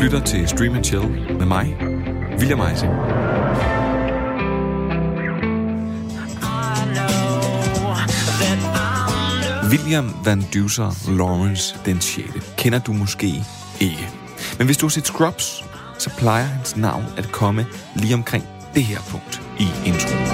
lytter til Stream and Chill med mig, William Eising. William Van Duser Lawrence den 6. kender du måske ikke. Men hvis du har set Scrubs, så plejer hans navn at komme lige omkring det her punkt i introen.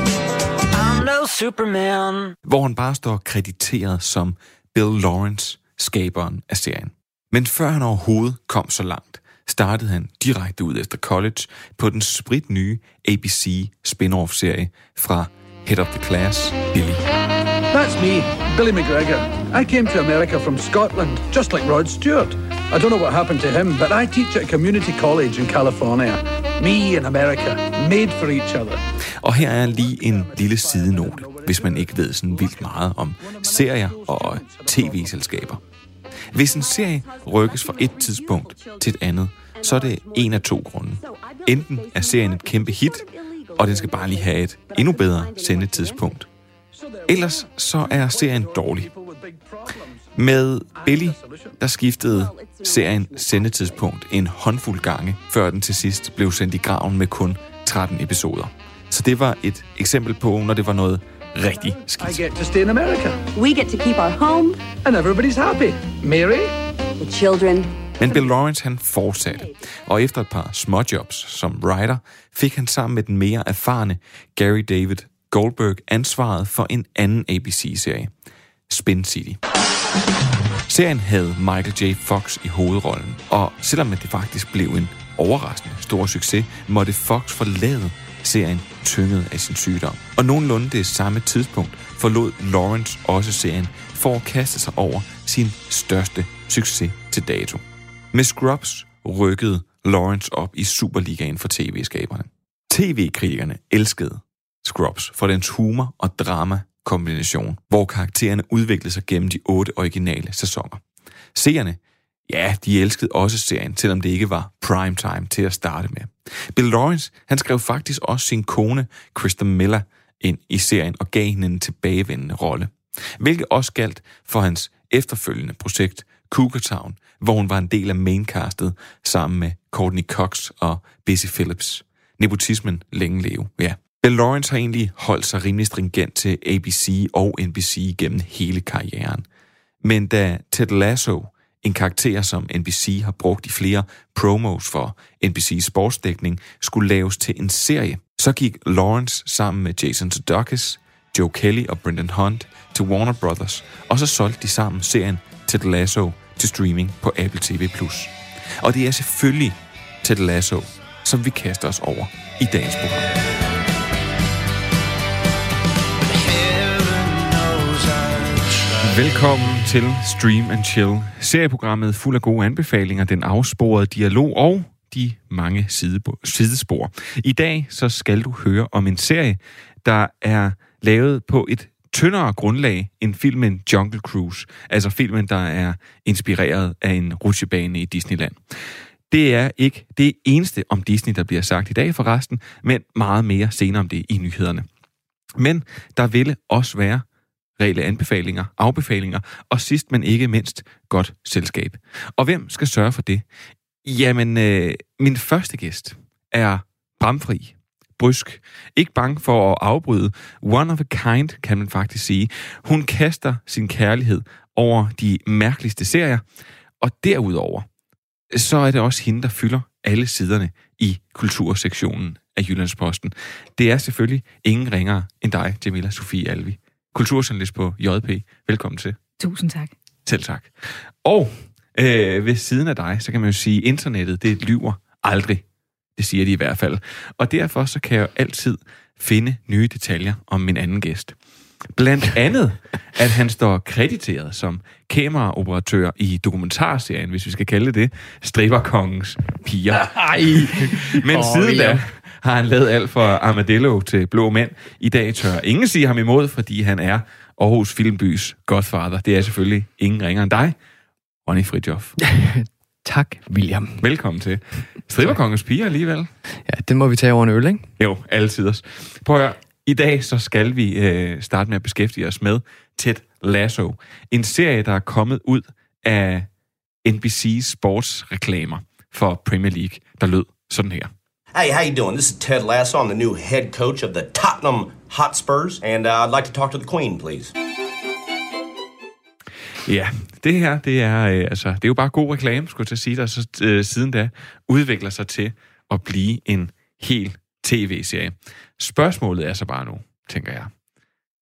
no Superman. Hvor han bare står krediteret som Bill Lawrence, skaberen af serien. Men før han overhovedet kom så langt, startede han direkte ud efter college på den sprit nye ABC spin-off-serie fra Head of the Class, Billy. That's me, Billy McGregor. I came to America from Scotland, just like Rod Stewart. I don't know what happened to him, but I teach at a community college in California. Me and America, made for each other. Og her er lige en lille sidenote, hvis man ikke ved sådan vildt meget om serier og tv-selskaber. Hvis en serie rykkes fra et tidspunkt til et andet, så er det en af to grunde. Enten er serien et kæmpe hit, og den skal bare lige have et endnu bedre sendetidspunkt. Ellers så er serien dårlig. Med Billy, der skiftede serien sendetidspunkt en håndfuld gange, før den til sidst blev sendt i graven med kun 13 episoder. Så det var et eksempel på, når det var noget rigtig skidt. I get to stay in America. We get to keep our home. And everybody's happy. Mary? The children. Men Bill Lawrence han fortsatte, og efter et par småjobs som writer, fik han sammen med den mere erfarne Gary David Goldberg ansvaret for en anden ABC-serie, Spin City. Serien havde Michael J. Fox i hovedrollen, og selvom det faktisk blev en overraskende stor succes, måtte Fox forlade serien tynget af sin sygdom. Og nogenlunde det samme tidspunkt forlod Lawrence også serien for at kaste sig over sin største succes til dato. Med Scrubs rykkede Lawrence op i Superligaen for tv-skaberne. TV-kritikerne elskede Scrubs for dens humor og drama kombination, hvor karaktererne udviklede sig gennem de otte originale sæsoner. Seerne, ja, de elskede også serien, selvom det ikke var primetime til at starte med. Bill Lawrence, han skrev faktisk også sin kone, Krista Miller, ind i serien og gav hende en tilbagevendende rolle. Hvilket også galt for hans efterfølgende projekt, Cougar Town, hvor hun var en del af maincastet sammen med Courtney Cox og Busy Phillips. Nepotismen længe leve, ja. Bill Lawrence har egentlig holdt sig rimelig stringent til ABC og NBC gennem hele karrieren. Men da Ted Lasso, en karakter som NBC har brugt i flere promos for NBC's sportsdækning, skulle laves til en serie, så gik Lawrence sammen med Jason Sudeikis, Joe Kelly og Brendan Hunt til Warner Brothers, og så solgte de sammen serien Ted Lasso til streaming på Apple TV+. Og det er selvfølgelig Ted Lasso, som vi kaster os over i dagens program. Velkommen til Stream and Chill, serieprogrammet fuld af gode anbefalinger, den afsporede dialog og de mange sidespor. I dag så skal du høre om en serie, der er lavet på et tyndere grundlag end filmen Jungle Cruise, altså filmen, der er inspireret af en rutsjebane i Disneyland. Det er ikke det eneste om Disney, der bliver sagt i dag forresten, men meget mere senere om det i nyhederne. Men der ville også være reelle anbefalinger, afbefalinger, og sidst men ikke mindst, godt selskab. Og hvem skal sørge for det? Jamen, øh, min første gæst er bramfri, brysk, ikke bange for at afbryde. One of a kind, kan man faktisk sige. Hun kaster sin kærlighed over de mærkeligste serier, og derudover, så er det også hende, der fylder alle siderne i kultursektionen af Jyllandsposten. Det er selvfølgelig ingen ringere end dig, Jamila Sofie Alvi kulturjournalist på JP. Velkommen til. Tusind tak. Selv tak. Og øh, ved siden af dig, så kan man jo sige, at internettet, det lyver aldrig. Det siger de i hvert fald. Og derfor så kan jeg jo altid finde nye detaljer om min anden gæst. Blandt andet, at han står krediteret som kameraoperatør i dokumentarserien, hvis vi skal kalde det, Striberkongens piger. Ej. Men oh, siden da, har han lavet alt fra Armadillo til Blå Mænd. I dag tør ingen sige ham imod, fordi han er Aarhus Filmbys godfather. Det er selvfølgelig ingen ringer end dig, Ronny Fridjof. tak, William. Velkommen til. Striberkongens piger alligevel. Ja, den må vi tage over en øl, ikke? Jo, altid også. Prøv at høre. I dag så skal vi øh, starte med at beskæftige os med Ted Lasso. En serie, der er kommet ud af NBC sportsreklamer for Premier League, der lød sådan her. Hey, how you doing? This is Ted Lasso. I'm the new head coach of the Tottenham Hotspurs, and uh, I'd like to talk to the Queen, please. Ja, det her, det er, øh, altså, det er jo bare god reklame, skulle jeg til at sige, der så øh, siden da udvikler sig til at blive en hel tv-serie. Spørgsmålet er så bare nu, tænker jeg,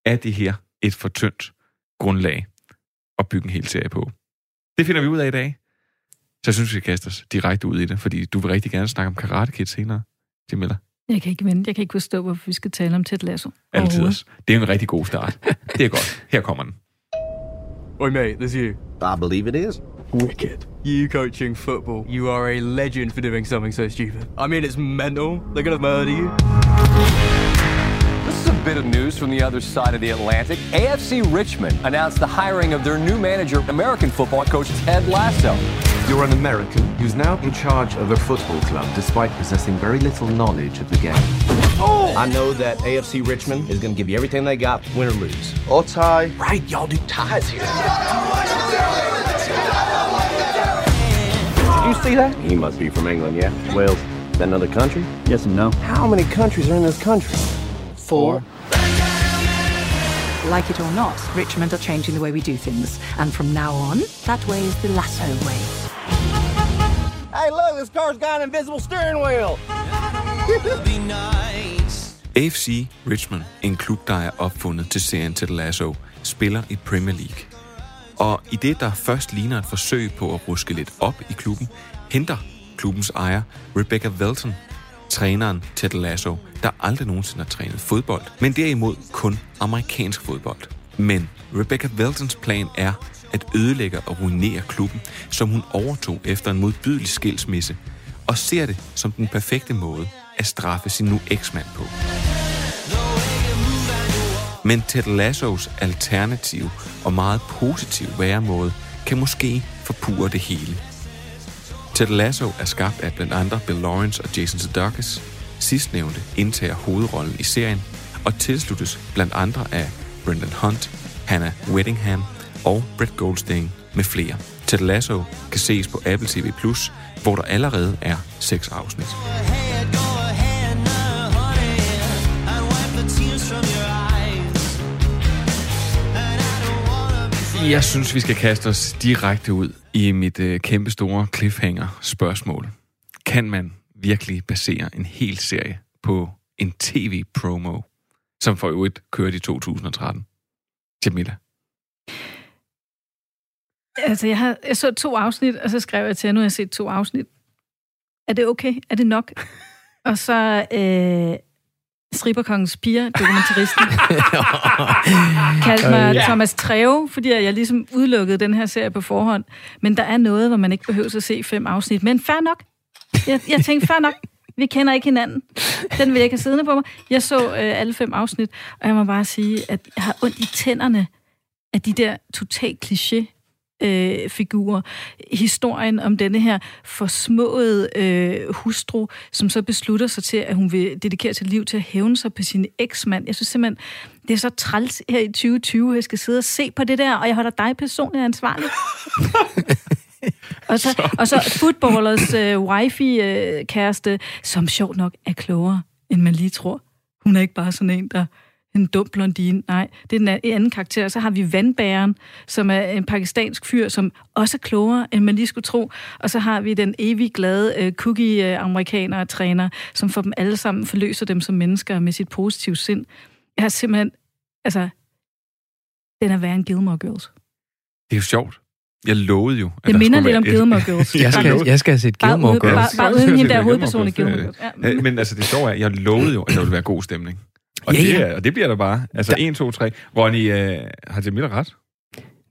er det her et for tyndt grundlag at bygge en hel serie på? Det finder vi ud af i dag. Så jeg synes, vi skal kaste os direkte ud i det, fordi du vil rigtig gerne snakke om Karate Kid senere, Jamila. Jeg kan ikke vente. Jeg kan ikke forstå, hvorfor vi skal tale om Ted Lasso. Altid. overhovedet. Det er en rigtig god start. Det er godt. Her kommer den. Oi, mate, there's you. I believe it is. Wicked. You coaching football. You are a legend for doing something so stupid. I mean, it's mental. They're gonna murder you. This is a bit of news from the other side of the Atlantic. AFC Richmond announced the hiring of their new manager, American football coach Ted Lasso. You're an American who's now in charge of a football club despite possessing very little knowledge of the game. Oh! I know that AFC Richmond is going to give you everything they got, win or lose. Or tie. Right, y'all do ties here. Did you see that? He must be from England, yeah? Wales. Is that another country? Yes and no. How many countries are in this country? Four. Like it or not, Richmond are changing the way we do things. And from now on, that way is the lasso way. Hey, look, this car's got an invisible steering wheel. AFC Richmond, en klub, der er opfundet til serien til Lasso, spiller i Premier League. Og i det, der først ligner et forsøg på at ruske lidt op i klubben, henter klubbens ejer Rebecca Welton, træneren Ted Lasso, der aldrig nogensinde har trænet fodbold, men derimod kun amerikansk fodbold. Men Rebecca Weltons plan er at ødelægge og ruinere klubben, som hun overtog efter en modbydelig skilsmisse, og ser det som den perfekte måde at straffe sin nu eksmand på. Men Ted Lassos alternative og meget positive væremåde kan måske forpure det hele. Ted Lasso er skabt af blandt andre Bill Lawrence og Jason Sudeikis. Sidstnævnte indtager hovedrollen i serien og tilsluttes blandt andre af Brendan Hunt, Hannah Whittingham og Brett Goldstein med flere. Ted Lasso kan ses på Apple TV+, hvor der allerede er seks afsnit. Jeg synes, vi skal kaste os direkte ud i mit øh, kæmpe store cliffhanger spørgsmål. Kan man virkelig basere en hel serie på en tv-promo, som for øvrigt kørte i 2013? Jamila. Altså, jeg, har, jeg så to afsnit, og så skrev jeg til jer, nu har jeg set to afsnit. Er det okay? Er det nok? og så øh, Striberkongens piger, dokumentaristen, kaldte mig ja. Thomas Treve, fordi jeg ligesom udelukkede den her serie på forhånd. Men der er noget, hvor man ikke behøver at se fem afsnit. Men fair nok. Jeg, jeg tænkte, fair nok. Vi kender ikke hinanden. Den vil jeg ikke have siddende på mig. Jeg så øh, alle fem afsnit, og jeg må bare sige, at jeg har ondt i tænderne af de der total kliché øh, figurer. Historien om denne her forsmåede øh, hustru, som så beslutter sig til, at hun vil dedikere sit liv til at hævne sig på sin eksmand. Jeg synes simpelthen, det er så træls her i 2020, at jeg skal sidde og se på det der, og jeg holder dig personligt ansvarlig. og, så, og så footballers øh, wifi-kæreste, som sjovt nok er klogere, end man lige tror. Hun er ikke bare sådan en, der en dum blondine. Nej, det er den anden karakter. Så har vi vandbæren, som er en pakistansk fyr, som også er klogere, end man lige skulle tro. Og så har vi den evig glade øh, cookie-amerikaner og træner, som får dem alle sammen, forløser dem som mennesker med sit positive sind. Jeg har simpelthen, altså, den er værre end Gilmore Girls. Det er jo sjovt. Jeg lovede jo, at Det der minder lidt om Gilmore Girls. Jeg skal, jeg skal have set Gilmore Girls. bare- bare uden hende der hovedperson i Gilmore Girls. Ja. Men altså, det sjove er, jeg lovede jo, at der ville være god stemning. Og, Ja, det, ja. og det bliver der bare. Altså, 1, 2, 3. Ronny, øh, har Jamila ret?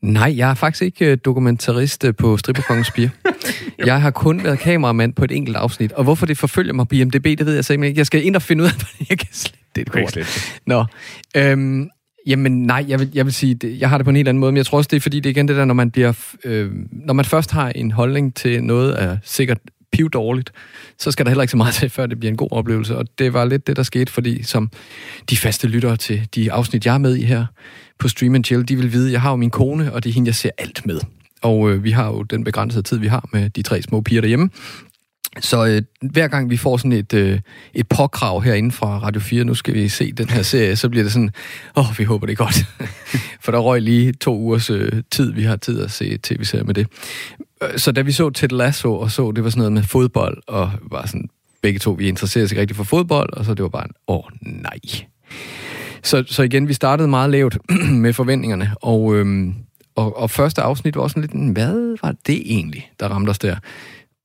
Nej, jeg er faktisk ikke øh, dokumentarist øh, på Stripperkongens Piger. jeg har kun været kameramand på et enkelt afsnit. Og hvorfor det forfølger mig på IMDb, det ved jeg simpelthen ikke. Jeg skal ind og finde ud af, hvordan jeg kan slette det kort. Nå, øhm, jamen nej, jeg vil, jeg vil sige, det, jeg har det på en helt anden måde, men jeg tror også, det er fordi, det er igen det der, når man bliver, øh, når man først har en holdning til noget er sikkert piv dårligt, så skal der heller ikke så meget til, før det bliver en god oplevelse. Og det var lidt det, der skete, fordi som de faste lyttere til de afsnit, jeg er med i her på Stream and Chill, de vil vide, jeg har jo min kone, og det er hende, jeg ser alt med. Og øh, vi har jo den begrænsede tid, vi har med de tre små piger derhjemme. Så øh, hver gang vi får sådan et, øh, et påkrav herinde fra Radio 4, nu skal vi se den her serie, så bliver det sådan, åh, oh, vi håber det er godt. For der røg lige to ugers øh, tid, vi har tid at se tv-serier med det. Øh, så da vi så Ted Lasso og så, det var sådan noget med fodbold, og var sådan, begge to, vi interesserede os ikke rigtig for fodbold, og så det var bare, en, åh nej. Så, så igen, vi startede meget lavt med forventningerne, og, øhm, og, og første afsnit var også sådan lidt, hvad var det egentlig, der ramte os der?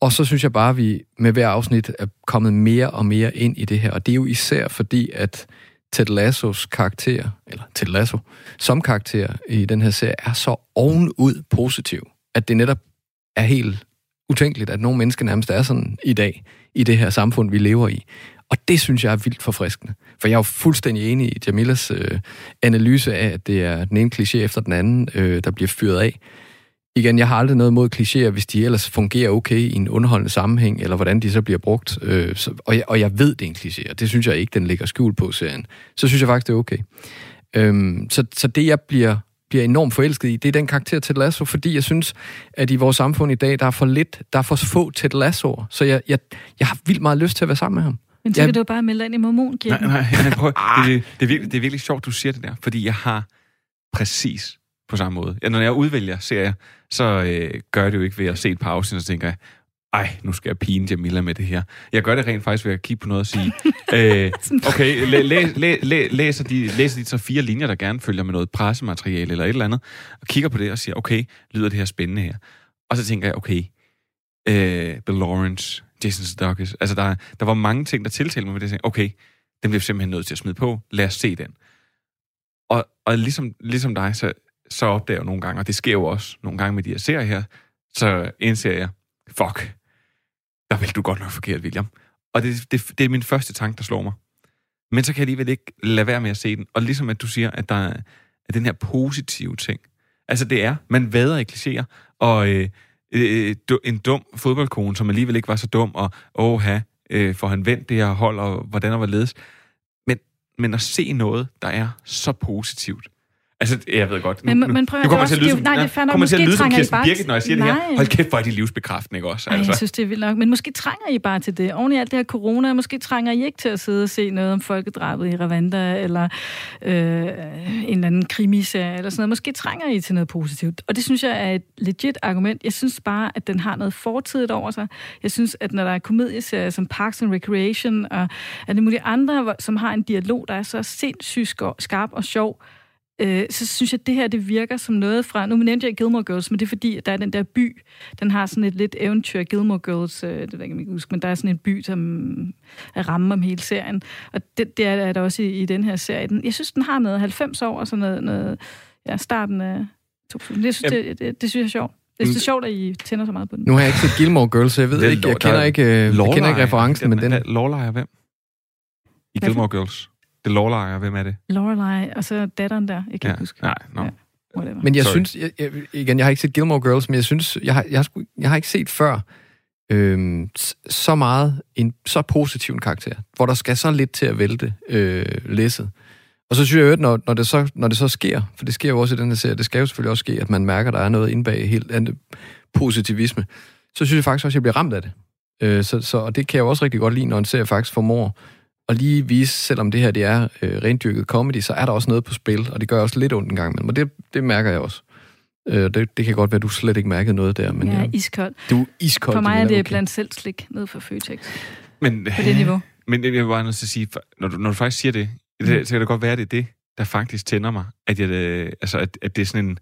Og så synes jeg bare, at vi med hver afsnit er kommet mere og mere ind i det her, og det er jo især fordi, at Ted Lassos karakter, eller Ted Lasso som karakter i den her serie, er så ovenud positiv, at det netop er helt utænkeligt, at nogle mennesker nærmest er sådan i dag, i det her samfund, vi lever i. Og det synes jeg er vildt forfriskende. For jeg er jo fuldstændig enig i Jamilas øh, analyse af, at det er den ene kliché efter den anden, øh, der bliver fyret af. Igen, jeg har aldrig noget mod klichéer, hvis de ellers fungerer okay i en underholdende sammenhæng, eller hvordan de så bliver brugt. Øh, så, og, jeg, og jeg ved, det er en kliché, og det synes jeg ikke, den ligger skjult på serien. Så synes jeg faktisk, det er okay. Øhm, så, så det, jeg bliver, bliver enormt forelsket i, det er den karakter Ted Lasso, fordi jeg synes, at i vores samfund i dag, der er for lidt, der er for få Ted Lasso'er, så jeg, jeg, jeg har vildt meget lyst til at være sammen med ham. Men så Jeg- kan du jo bare melde ind i mormonkirken. Nej, nej, nej prøv, det, det, det, er virkelig, det er virkelig sjovt, du siger det der, fordi jeg har præcis på samme måde. Ja, når jeg udvælger serier, så øh, gør jeg det jo ikke ved at se et par afsnit, og så tænker jeg, ej, nu skal jeg pine Jamila med det her. Jeg gør det rent faktisk ved at kigge på noget og sige, øh, okay, læ, læ, læ, læ, læser, de, læser de så fire linjer, der gerne følger med noget pressemateriale eller et eller andet, og kigger på det og siger, okay, lyder det her spændende her? Og så tænker jeg, okay, øh, The Lawrence, Jason Sudeikis, altså der, der var mange ting, der tiltalte mig ved det, jeg tænkte, okay, den bliver simpelthen nødt til at smide på, lad os se den. Og, og ligesom, ligesom dig, så, så opdager jeg nogle gange, og det sker jo også nogle gange med de her serier her, så indser jeg, fuck, der vil du godt nok forkert, William. Og det, det, det er min første tanke, der slår mig. Men så kan jeg alligevel ikke lade være med at se den. Og ligesom at du siger, at der er, at den her positive ting. Altså det er, man vader i klichéer, og øh, øh, en dum fodboldkone, som alligevel ikke var så dum, og åha, øh, får han vendt det her hold, og hvordan og hvorledes. Men, men at se noget, der er så positivt. Altså, jeg ved godt. Nu, Men- men prøv at høre, kommer det det er jo- nej, det er fair nok. jeg til at Måske lyde som Kirsten bare- Birgit, når jeg siger det her. Nej. Hold kæft, hvor er de livsbekræftende, ikke også? Ej, Altså. jeg synes, det er vildt nok. Men måske trænger I bare til det. Oven i alt det her corona, måske trænger I ikke til at sidde og se noget om folkedrabet i Rwanda, eller øh, en eller anden krimiserie, eller sådan noget. Måske trænger I til noget positivt. Og det synes jeg er et legit argument. Jeg synes bare, at den har noget fortidigt over sig. Jeg synes, at når der er komedieserier som Parks and Recreation, og alle mulige andre, som har en dialog, der er så sindssygt skar- skarp og sjov, øh, så synes jeg, at det her det virker som noget fra... Nu nævnte jeg Gilmore Girls, men det er fordi, at der er den der by, den har sådan et lidt eventyr, Gilmore Girls, øh, det ved jeg ikke, om I kan huske, men der er sådan en by, som er ramme om hele serien. Og det, det er der også i, i den her serie. Den, jeg synes, den har noget 90 år, og sådan noget, noget ja, starten af 2000. Jeg synes, det, det, det synes jeg er sjovt. Det er sjovt, at I tænder så meget på den. Nu har jeg ikke set Gilmore Girls, så jeg ved Det er ikke, jeg kender der er ikke, øh, jeg kender ikke referencen, men den... Lawley hvem? I Gilmore Girls. Det er Lawley, hvem er det? Lorelei, og så datteren der, jeg kan Ja. ikke huske. Nej, no. Ja. Whatever. Men jeg Sorry. synes, jeg, jeg, igen, jeg har ikke set Gilmore Girls, men jeg synes, jeg har, jeg har, jeg har ikke set før s- så meget en så positiv en karakter, hvor der skal så lidt til at vælte øh, læsset. Og så synes jeg jo, at når, når, det så, når det så sker, for det sker jo også i den her serie, det skal jo selvfølgelig også ske, at man mærker, at der er noget inde bag helt andet positivisme, så synes jeg faktisk også, at jeg bliver ramt af det. Øh, så, så, og det kan jeg jo også rigtig godt lide, når en serie faktisk formår at lige vise, selvom det her det er øh, rendyrket comedy, så er der også noget på spil, og det gør også lidt ondt en gang imellem, og det, det mærker jeg også. Øh, det, det kan godt være, at du slet ikke mærkede noget der, men jeg er ja, iskold. du er iskold. For mig er det okay. blandt selv slik ned for Føtex. Men, På det niveau. Men jeg vil bare nødt til at sige, når du, når du faktisk siger det, det, så kan det godt være, at det er det, der faktisk tænder mig. At, jeg, øh, altså, at, at det er sådan en,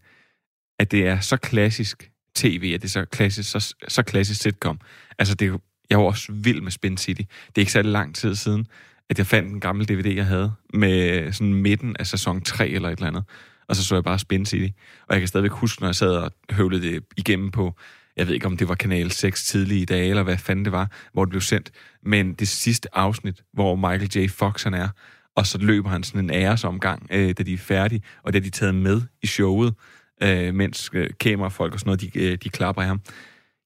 at det er så klassisk tv, at det er så klassisk, så, så klassisk sitcom. Altså, det, er jo- jeg var også vild med Spin City. Det er ikke særlig lang tid siden, at jeg fandt en gammel DVD, jeg havde, med sådan midten af sæson 3 eller et eller andet. Og så så jeg bare Spin City. Og jeg kan stadigvæk huske, når jeg sad og høvlede det igennem på, jeg ved ikke, om det var kanal 6 tidlige dage, eller hvad fanden det var, hvor det blev sendt. Men det sidste afsnit, hvor Michael J. Fox han er, og så løber han sådan en æresomgang, øh, da de er færdige, og det er de taget med i showet, øh, mens øh, kamerafolk og sådan noget, de, øh, de klapper af ham.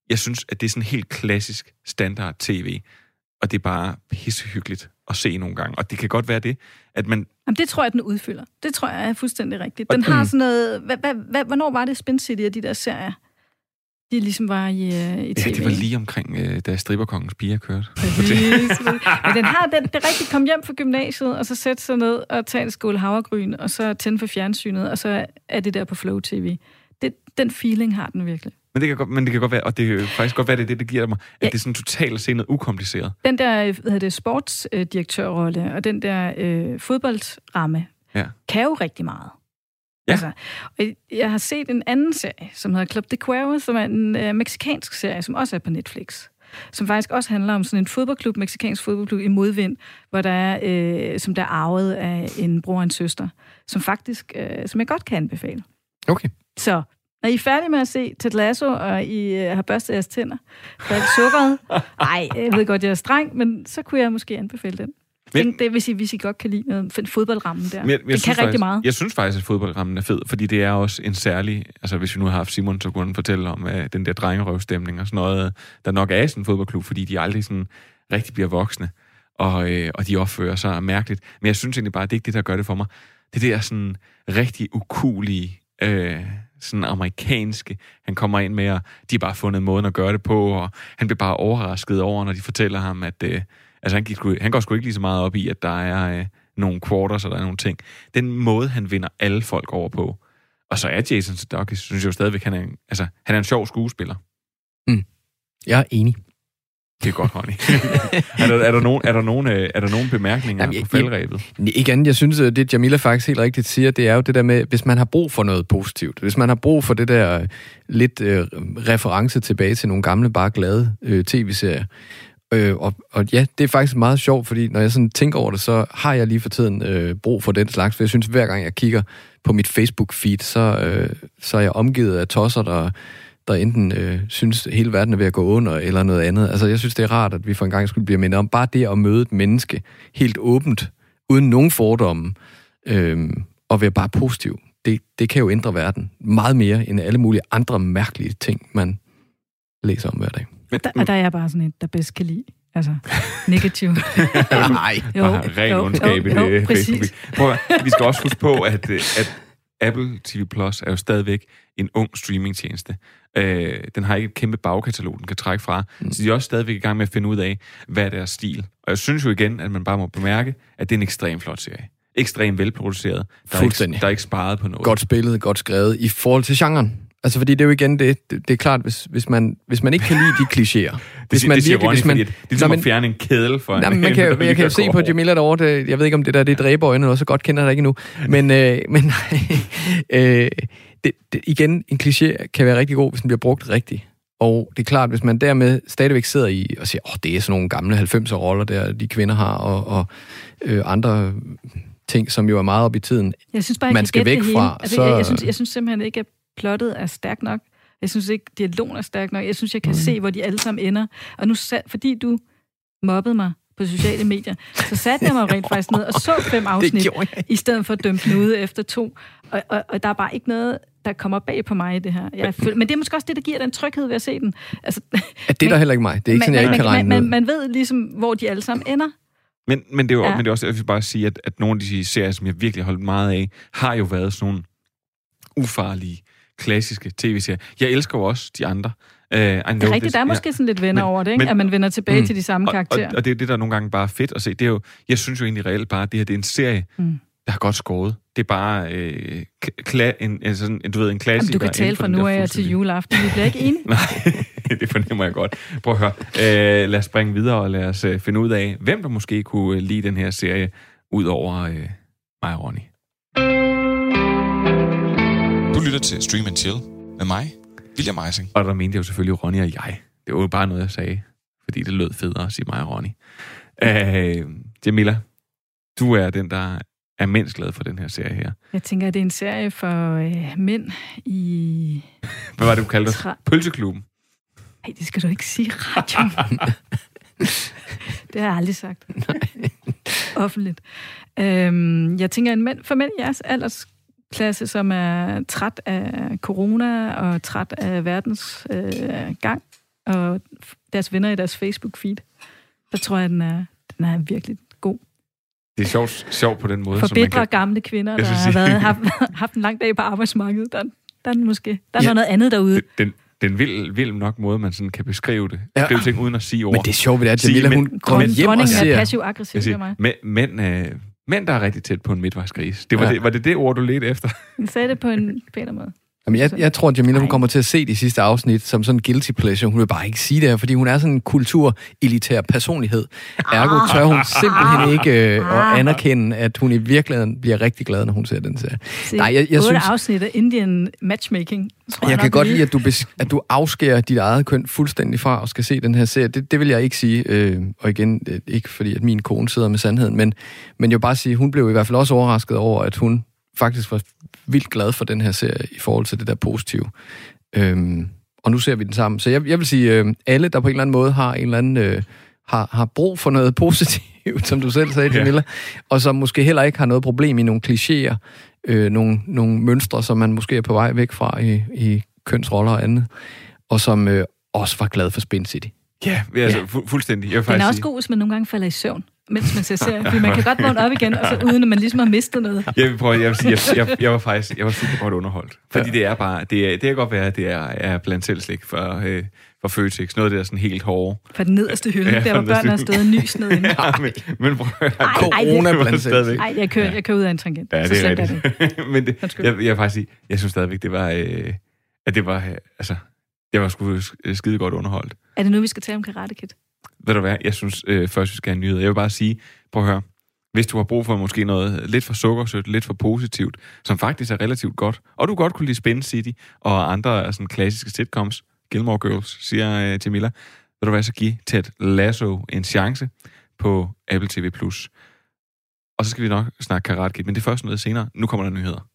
Jeg synes, at det er sådan helt klassisk standard tv, og det er bare pissehyggeligt at se nogle gange. Og det kan godt være det, at man... Jamen, det tror jeg, den udfylder. Det tror jeg er fuldstændig rigtigt. Den har sådan noget... Hvad, hvad, hvad, hvornår var det Spin City af de der serier? de ligesom var i, øh, i tv. Ja, det var lige omkring, øh, da Stripperkongens piger kørte. Præcis. Men den har den, det rigtigt komme hjem fra gymnasiet, og så sætte sig ned og tage en skål havregryn, og så tænde for fjernsynet, og så er det der på Flow TV. Det, den feeling har den virkelig. Men det kan godt, men det kan godt være, og det kan faktisk godt være, det er det, det giver mig, at Ja. det er sådan totalt at se noget ukompliceret. Den der hvad hedder det, sportsdirektørrolle og den der øh, fodboldramme Ja. kan jo rigtig meget. Ja. Altså, og jeg har set en anden serie, som hedder Club de Cuervo, som er en øh, meksikansk serie, som også er på Netflix. Som faktisk også handler om sådan en fodboldklub, meksikansk fodboldklub i modvind, hvor der er, øh, som der er arvet af en bror og en søster, som faktisk, øh, som jeg godt kan anbefale. Okay. Så når I er færdige med at se Ted Lasso, og I øh, har børstet jeres tænder, for alt sukkeret, ej, jeg ved godt, jeg er streng, men så kunne jeg måske anbefale den. Men- det, hvis I, hvis I godt kan lide noget fodboldrammen der. Men jeg, jeg det kan synes rigtig faktisk, meget. Jeg synes faktisk, at fodboldrammen er fed, fordi det er også en særlig... Altså, hvis vi nu har haft Simon, så kunne han fortælle om uh, den der drengerøvstemning og sådan noget, der nok er i sådan en fodboldklub, fordi de aldrig sådan rigtig bliver voksne, og, øh, og de opfører sig mærkeligt. Men jeg synes egentlig bare, at det er ikke det, der gør det for mig. Det der sådan rigtig ukulige, øh, sådan amerikanske, han kommer ind med, og de har bare fundet måden at gøre det på, og han bliver bare overrasket over, når de fortæller ham, at... Øh, altså, han, gik, han går sgu ikke lige så meget op i, at der er øh, nogle quarters, og der er nogle ting. Den måde, han vinder alle folk over på. Og så er Jason Sudeikis, synes jeg jo stadigvæk, han er, en- altså, han er en sjov skuespiller. Mm. Jeg er enig. Det er godt, Ronny. er, der, er, der nogen, er, der nogen, øh, er der nogen bemærkninger Jamen, jeg- på faldrebet? Ikke andet, jeg synes, at det Jamila faktisk helt rigtigt siger, det er jo det der med, hvis man har brug for noget positivt, hvis man har brug for det der øh, lidt øh, reference tilbage til nogle gamle, bare glade øh, tv-serier. Øh, og, og ja, det er faktisk meget sjovt, fordi når jeg sådan tænker over det, så har jeg lige for tiden øh, brug for den slags, for jeg synes, hver gang jeg kigger på mit Facebook-feed, så, øh, så er jeg omgivet af tosser, der, der enten øh, synes, at hele verden er ved at gå under, eller noget andet. Altså, jeg synes, det er rart, at vi for en gang skulle blive mindet om bare det at møde et menneske helt åbent, uden nogen fordomme, øh, og være bare positiv. Det, det kan jo ændre verden meget mere end alle mulige andre mærkelige ting, man læser om hver dag. Men, Der, og der er jeg bare sådan et, der bedst kan lide. Altså, negativ. Nej. Jo, ren jo, ondskab i jo, jo, det præcis. Prøv, at- vi skal også huske på, at, øh, at Apple TV Plus er jo stadigvæk en ung streamingtjeneste. Øh, den har ikke et kæmpe bagkatalog, den kan trække fra. Mm. Så de er også stadigvæk i gang med at finde ud af, hvad er deres stil. Og jeg synes jo igen, at man bare må bemærke, at det er en ekstrem flot serie. Ekstremt velproduceret. Der er, ikke, der er ikke sparet på noget. Godt spillet, godt skrevet, i forhold til genren. Altså, fordi det er jo igen det, det, det er klart, hvis, hvis, man, hvis man ikke kan lide de klichéer. det, hvis det siger Ronny, hvis man, det er ligesom Nå, at fjerne en kedel for Nej, en men man kan, en, jeg kan jo se på. Jamila derovre, det, jeg ved ikke, om det der det er dræberøjne, og så godt kender jeg det ikke nu. Men, øh, men nej, øh, det, det, igen, en kliché kan være rigtig god, hvis den bliver brugt rigtigt. Og det er klart, hvis man dermed stadigvæk sidder i og siger, åh, oh, det er sådan nogle gamle 90'er roller, der de kvinder har, og, og øh, andre ting, som jo er meget op i tiden. Jeg synes bare, jeg Man skal væk det fra. Altså, så- jeg, jeg, synes, jeg synes simpelthen ikke, at plottet er stærkt nok. Jeg synes ikke, dialogen er stærk nok. Jeg synes, jeg kan Mm. se, hvor de alle sammen ender. Og nu, fordi du mobbede mig på sociale medier, så satte jeg mig rent faktisk ned og så fem afsnit, i stedet for at dømme den ude efter to. Og, og, og der er bare ikke noget, der kommer bag på mig i det her. Jeg føler, men det er måske også det, der giver den tryghed ved at se den. Altså, At det er der heller ikke mig. Det er ikke sådan, jeg ikke kan regne man, med. man, man ved ligesom, hvor de alle sammen ender. Men, men, det er jo, Ja. ja. men det er også, jeg vil bare sige, at, at nogle af de serier, som jeg virkelig har holdt meget af, har jo været sådan nogle ufarlige, klassiske tv-serier. Jeg elsker jo også de andre. Uh, I Det er rigtigt, der er måske sådan lidt venner Men- over det, ikke? men- at man vender tilbage Mm. til de samme og, karakterer. og, og det er det, der nogle gange bare er fedt at se. Det er jo, jeg synes jo egentlig reelt bare, at det her det er en serie, Mm. der har godt skåret. Det er bare øh, kla- en, altså sådan, en, du ved, en klassiker. Jamen, du kan tale fra nu af til juleaften. Vi bliver ikke enige. Nej, det fornemmer jeg godt. Prøv at høre. Øh, lad os springe videre, og lad os øh, finde ud af, hvem der måske kunne øh, lide den her serie, ud over øh, mig og Ronny. Du lytter til Stream and Chill med mig, William Eising. Og der mente jeg jo selvfølgelig Ronny og jeg. Det var jo bare noget, jeg sagde, fordi det lød federe at sige mig og Ronny. Øh, Jamila, du er den, der er mindst glad for den her serie her. Jeg tænker, at det er en serie for øh, mænd i... Hvad var det, du kaldte? Tra- Pølseklubben. Nej, det skal du ikke sige i radioen. det har jeg aldrig sagt. Offentligt. Øhm, jeg tænker, en mænd, for mænd i jeres aldersklasse, som er træt af corona og træt af verdens øh, gang og deres venner i deres Facebook-feed, der tror jeg, den er, den er virkelig god. Det er sjovt, sjovt på den måde. For som man bedre gamle kvinder, der har været, haft, haft en lang dag på arbejdsmarkedet, der, der er den måske. Der er Ja. noget andet derude. Den, det er en vild, vild nok måde, man sådan kan beskrive det. Ja. Beskrive ting uden at sige ord. Men det er sjovt ved det, at Sige, Jamila, hun går men- hjem og Dronningen er ser... passiv-aggressiv, er siger, mig. mænd, mænd, øh, mænd, der er rigtig tæt på en midtvejskrise. Det var, Ja. det, var det det ord, du ledte efter? Jeg sagde det på en pænere måde. Jamen, jeg, jeg tror, at Jamila hun kommer til at se de sidste afsnit som sådan en guilty pleasure. Hun vil bare ikke sige det her, fordi hun er sådan en kulturelitær personlighed. Ergo tør hun simpelthen ikke øh, at anerkende, at hun i virkeligheden bliver rigtig glad, når hun ser den serie. Se, Nej, jeg, jeg synes, afsnit af Indian matchmaking. Tror jeg nok, kan godt lide, at du, bes- at du afskærer dit eget køn fuldstændig fra at skal se den her serie. Det, det vil jeg ikke sige. Øh, og igen, øh, ikke fordi, at min kone sidder med sandheden, men, men jeg vil bare sige, hun blev i hvert fald også overrasket over, at hun faktisk var vildt glad for den her serie i forhold til det der positive. Øhm, og nu ser vi den sammen. Så jeg, jeg vil sige, øh, alle, der på en eller anden måde har en eller anden... Øh, har, har brug for noget positivt, som du selv sagde, Ja. Jamila, og som måske heller ikke har noget problem i nogle klichéer, øh, nogle, nogle mønstre, som man måske er på vej væk fra i, i kønsroller og andet, og som øh, også var glad for Spin City. Ja, altså, fu- fuldstændig. Jeg vil Den faktisk er også sige, god, hvis man nogle gange falder i søvn, mens man ser serien. Fordi man kan godt vågne op igen, og så uden at man ligesom har mistet noget. jeg vil prøve, jeg vil sige, jeg, jeg, jeg var faktisk jeg var super godt underholdt. Fordi ja. det er bare, det, er, det kan godt være, at det er, er blandt selv slik for, øh, for Føtex. Noget af det er sådan helt hårde. Fra den nederste hylde, Ja, der hvor børnene har stået og nys ned inde. Ja, men, men prøv at høre. Det- Corona Det blandt selv. Nej, jeg kører, jeg kører ud af en tangent. Ja, så det er rigtigt. det. men det, Undskyld. jeg, jeg vil faktisk sige, jeg synes stadigvæk, det var, øh, at det var, øh, altså, jeg var sgu sk- skide godt underholdt. Er det nu, vi skal tale om Karate Kid? Ved du hvad, jeg synes øh, først, vi skal have nyheder. Jeg vil bare sige, prøv at høre, hvis du har brug for måske noget lidt for sukkersødt, lidt for positivt, som faktisk er relativt godt, og du godt kunne lide Spin City og andre sådan klassiske sitcoms, Gilmore Girls, siger øh, Jamila, vil du hvad, så give Ted Lasso en chance på Apple TV+. Og så skal vi nok snakke Karate Kid, men det er først noget senere. Nu kommer der nyheder.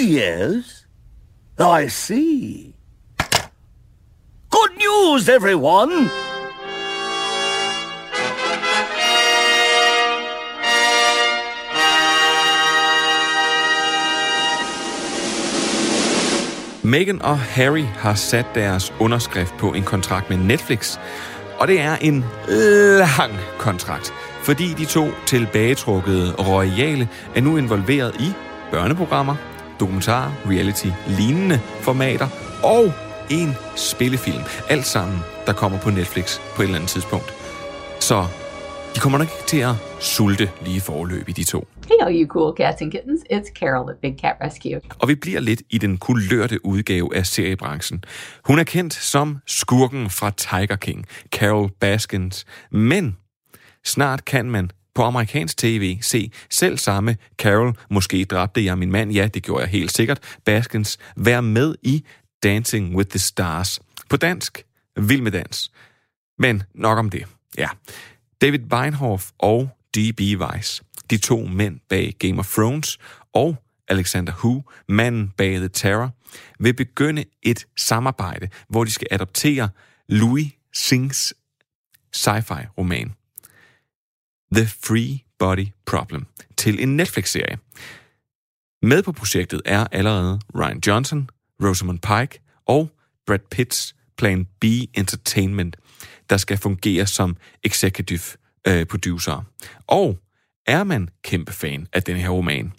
Yes, I see. News, everyone! Meghan og Harry har sat deres underskrift på en kontrakt med Netflix, og det er en lang kontrakt, fordi de to tilbagetrukkede royale er nu involveret i børneprogrammer, dokumentar, reality, lignende formater og en spillefilm. Alt sammen, der kommer på Netflix på et eller andet tidspunkt. Så de kommer nok ikke til at sulte lige forløb i de to. Hey, all you cool cats and kittens. It's Carol at Big Cat Rescue. Og vi bliver lidt i den kulørte udgave af seriebranchen. Hun er kendt som skurken fra Tiger King, Carol Baskins. Men snart kan man på amerikansk tv se selv samme Carol, måske dræbte jeg min mand, ja, det gjorde jeg helt sikkert, Baskins, være med i Dancing with the Stars. På dansk, Vild med dans. Men nok om det, ja. David Weinhoff og D.B. Weiss, de to mænd bag Game of Thrones, og Alexander Hu, manden bag The Terror, vil begynde et samarbejde, hvor de skal adoptere Louis Singhs sci-fi roman The Free Body Problem til en Netflix-serie. Med på projektet er allerede Ryan Johnson, Rosamund Pike og Brad Pitts Plan B Entertainment, der skal fungere som executive øh, producer. Og er man kæmpe fan af den her roman,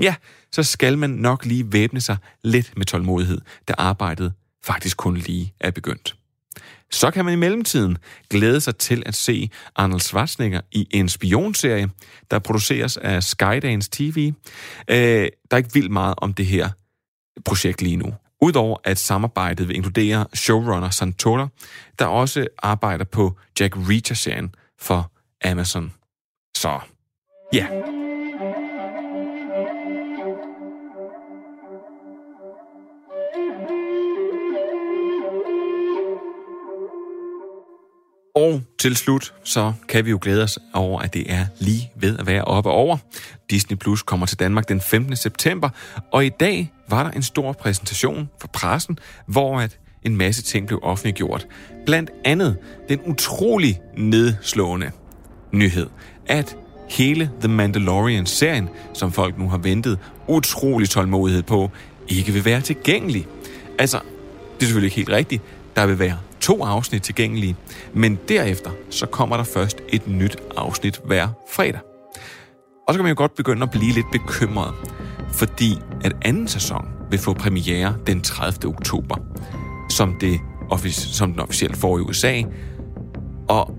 ja, så skal man nok lige væbne sig lidt med tålmodighed, da arbejdet faktisk kun lige er begyndt. Så kan man i mellemtiden glæde sig til at se Arnold Schwarzenegger i en spionserie, der produceres af Skydance TV. Øh, der er ikke vildt meget om det her projekt lige nu. Udover at samarbejdet vil inkludere showrunner Santola, der også arbejder på Jack Reacher-serien for Amazon. Så, ja. Og til slut, så kan vi jo glæde os over, at det er lige ved at være oppe over. Disney Plus kommer til Danmark den 15. september, og i dag var der en stor præsentation for pressen, hvor at en masse ting blev offentliggjort. Blandt andet den utrolig nedslående nyhed, at hele The Mandalorian-serien, som folk nu har ventet utrolig tålmodighed på, ikke vil være tilgængelig. Altså, det er selvfølgelig ikke helt rigtigt. Der vil være to afsnit tilgængelige, men derefter så kommer der først et nyt afsnit hver fredag. Og så kan man jo godt begynde at blive lidt bekymret, fordi at anden sæson vil få premiere den 30. oktober, som, det, som den officielt får i USA. Og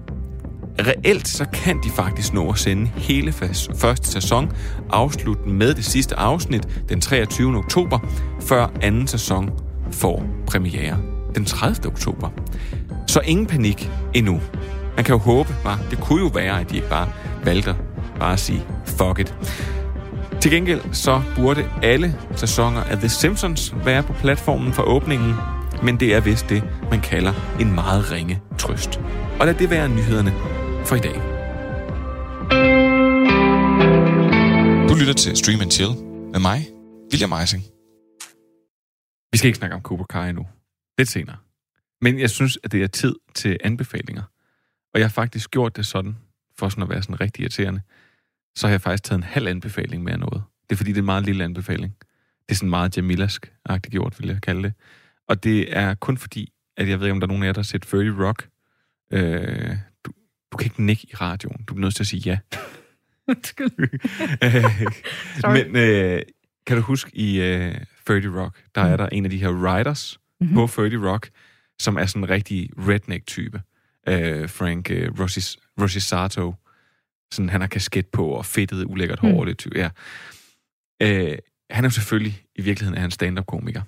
reelt så kan de faktisk nå at sende hele første sæson, afslutte med det sidste afsnit den 23. oktober, før anden sæson får premiere den 30. oktober. Så ingen panik endnu. Man kan jo håbe, var. det kunne jo være, at de ikke bare valgte bare at sige fuck it. Til gengæld så burde alle sæsoner af The Simpsons være på platformen for åbningen, men det er vist det, man kalder en meget ringe trøst. Og lad det være nyhederne for i dag. Du lytter til Stream and Chill med mig, William Eising. Vi skal ikke snakke om Cobra Kai endnu. Lidt senere. Men jeg synes, at det er tid til anbefalinger. Og jeg har faktisk gjort det sådan, for sådan at være sådan rigtig irriterende, så har jeg faktisk taget en halv anbefaling med af noget. Det er fordi, det er en meget lille anbefaling. Det er sådan meget Jamilask-agtigt gjort, vil jeg kalde det. Og det er kun fordi, at jeg ved ikke, om der er nogen af jer, der har set 30 Rock. Øh, du, du kan ikke nikke i radioen. Du er nødt til at sige ja. Undskyld. Men øh, kan du huske i øh, 30 Rock, der mm. er der en af de her writers mm-hmm. på 30 Rock, som er sådan en rigtig redneck-type. Øh, Frank øh, Rosisato. Sådan, han har kasket på og fedtet, ulækkert hår. Mm. Det ja. Øh, han er jo selvfølgelig, i virkeligheden er han stand-up-komiker.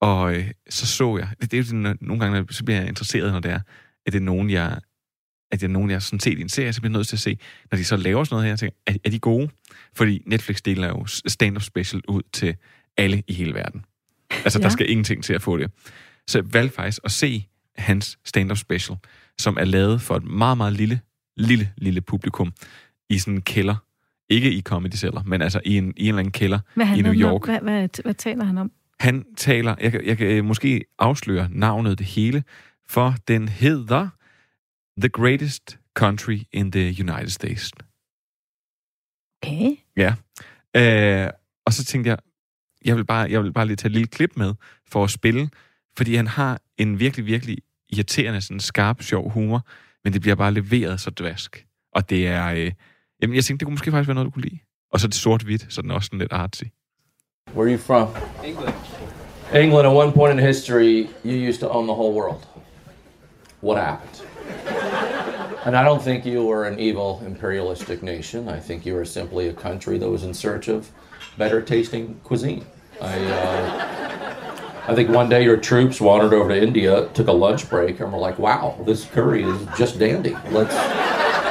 Og øh, så så jeg, det, det er jo sådan, nogle gange, så bliver jeg interesseret, når det er, at det er nogen, jeg, at er nogen, jeg har sådan set i en serie, så bliver jeg nødt til at se, når de så laver sådan noget her, jeg tænker, er, er de gode? Fordi Netflix deler jo stand-up special ud til alle i hele verden. Altså, ja. der skal ingenting til at få det. Så jeg valgte faktisk at se hans stand-up special, som er lavet for et meget, meget lille, lille, lille publikum i sådan en kælder. Ikke i Comedy Cellar, men altså i en, i en eller anden kælder hvad i New York. Hvad, hvad, hvad taler han om? Han taler, jeg, jeg kan måske afsløre navnet det hele, for den hedder The Greatest Country in the United States. Okay. Ja. Øh, og så tænkte jeg, jeg vil, bare, jeg vil bare lige tage et lille klip med for at spille, fordi han har en virkelig, virkelig irriterende, sådan skarp, sjov humor, men det bliver bare leveret så dvask. Og det er... Øh, jamen, jeg tænkte, det kunne måske faktisk være noget, du kunne lide. Og så det sort-hvidt, så den er også sådan lidt artsy. Where are you from? England. England, at one point in history, you used to own the whole world. What happened? And I don't think you were an evil imperialistic nation. I think you were simply a country that was in search of better tasting cuisine. I, uh, I think one day your troops wandered over to India, took a lunch break, and were like, wow, this curry is just dandy. Let's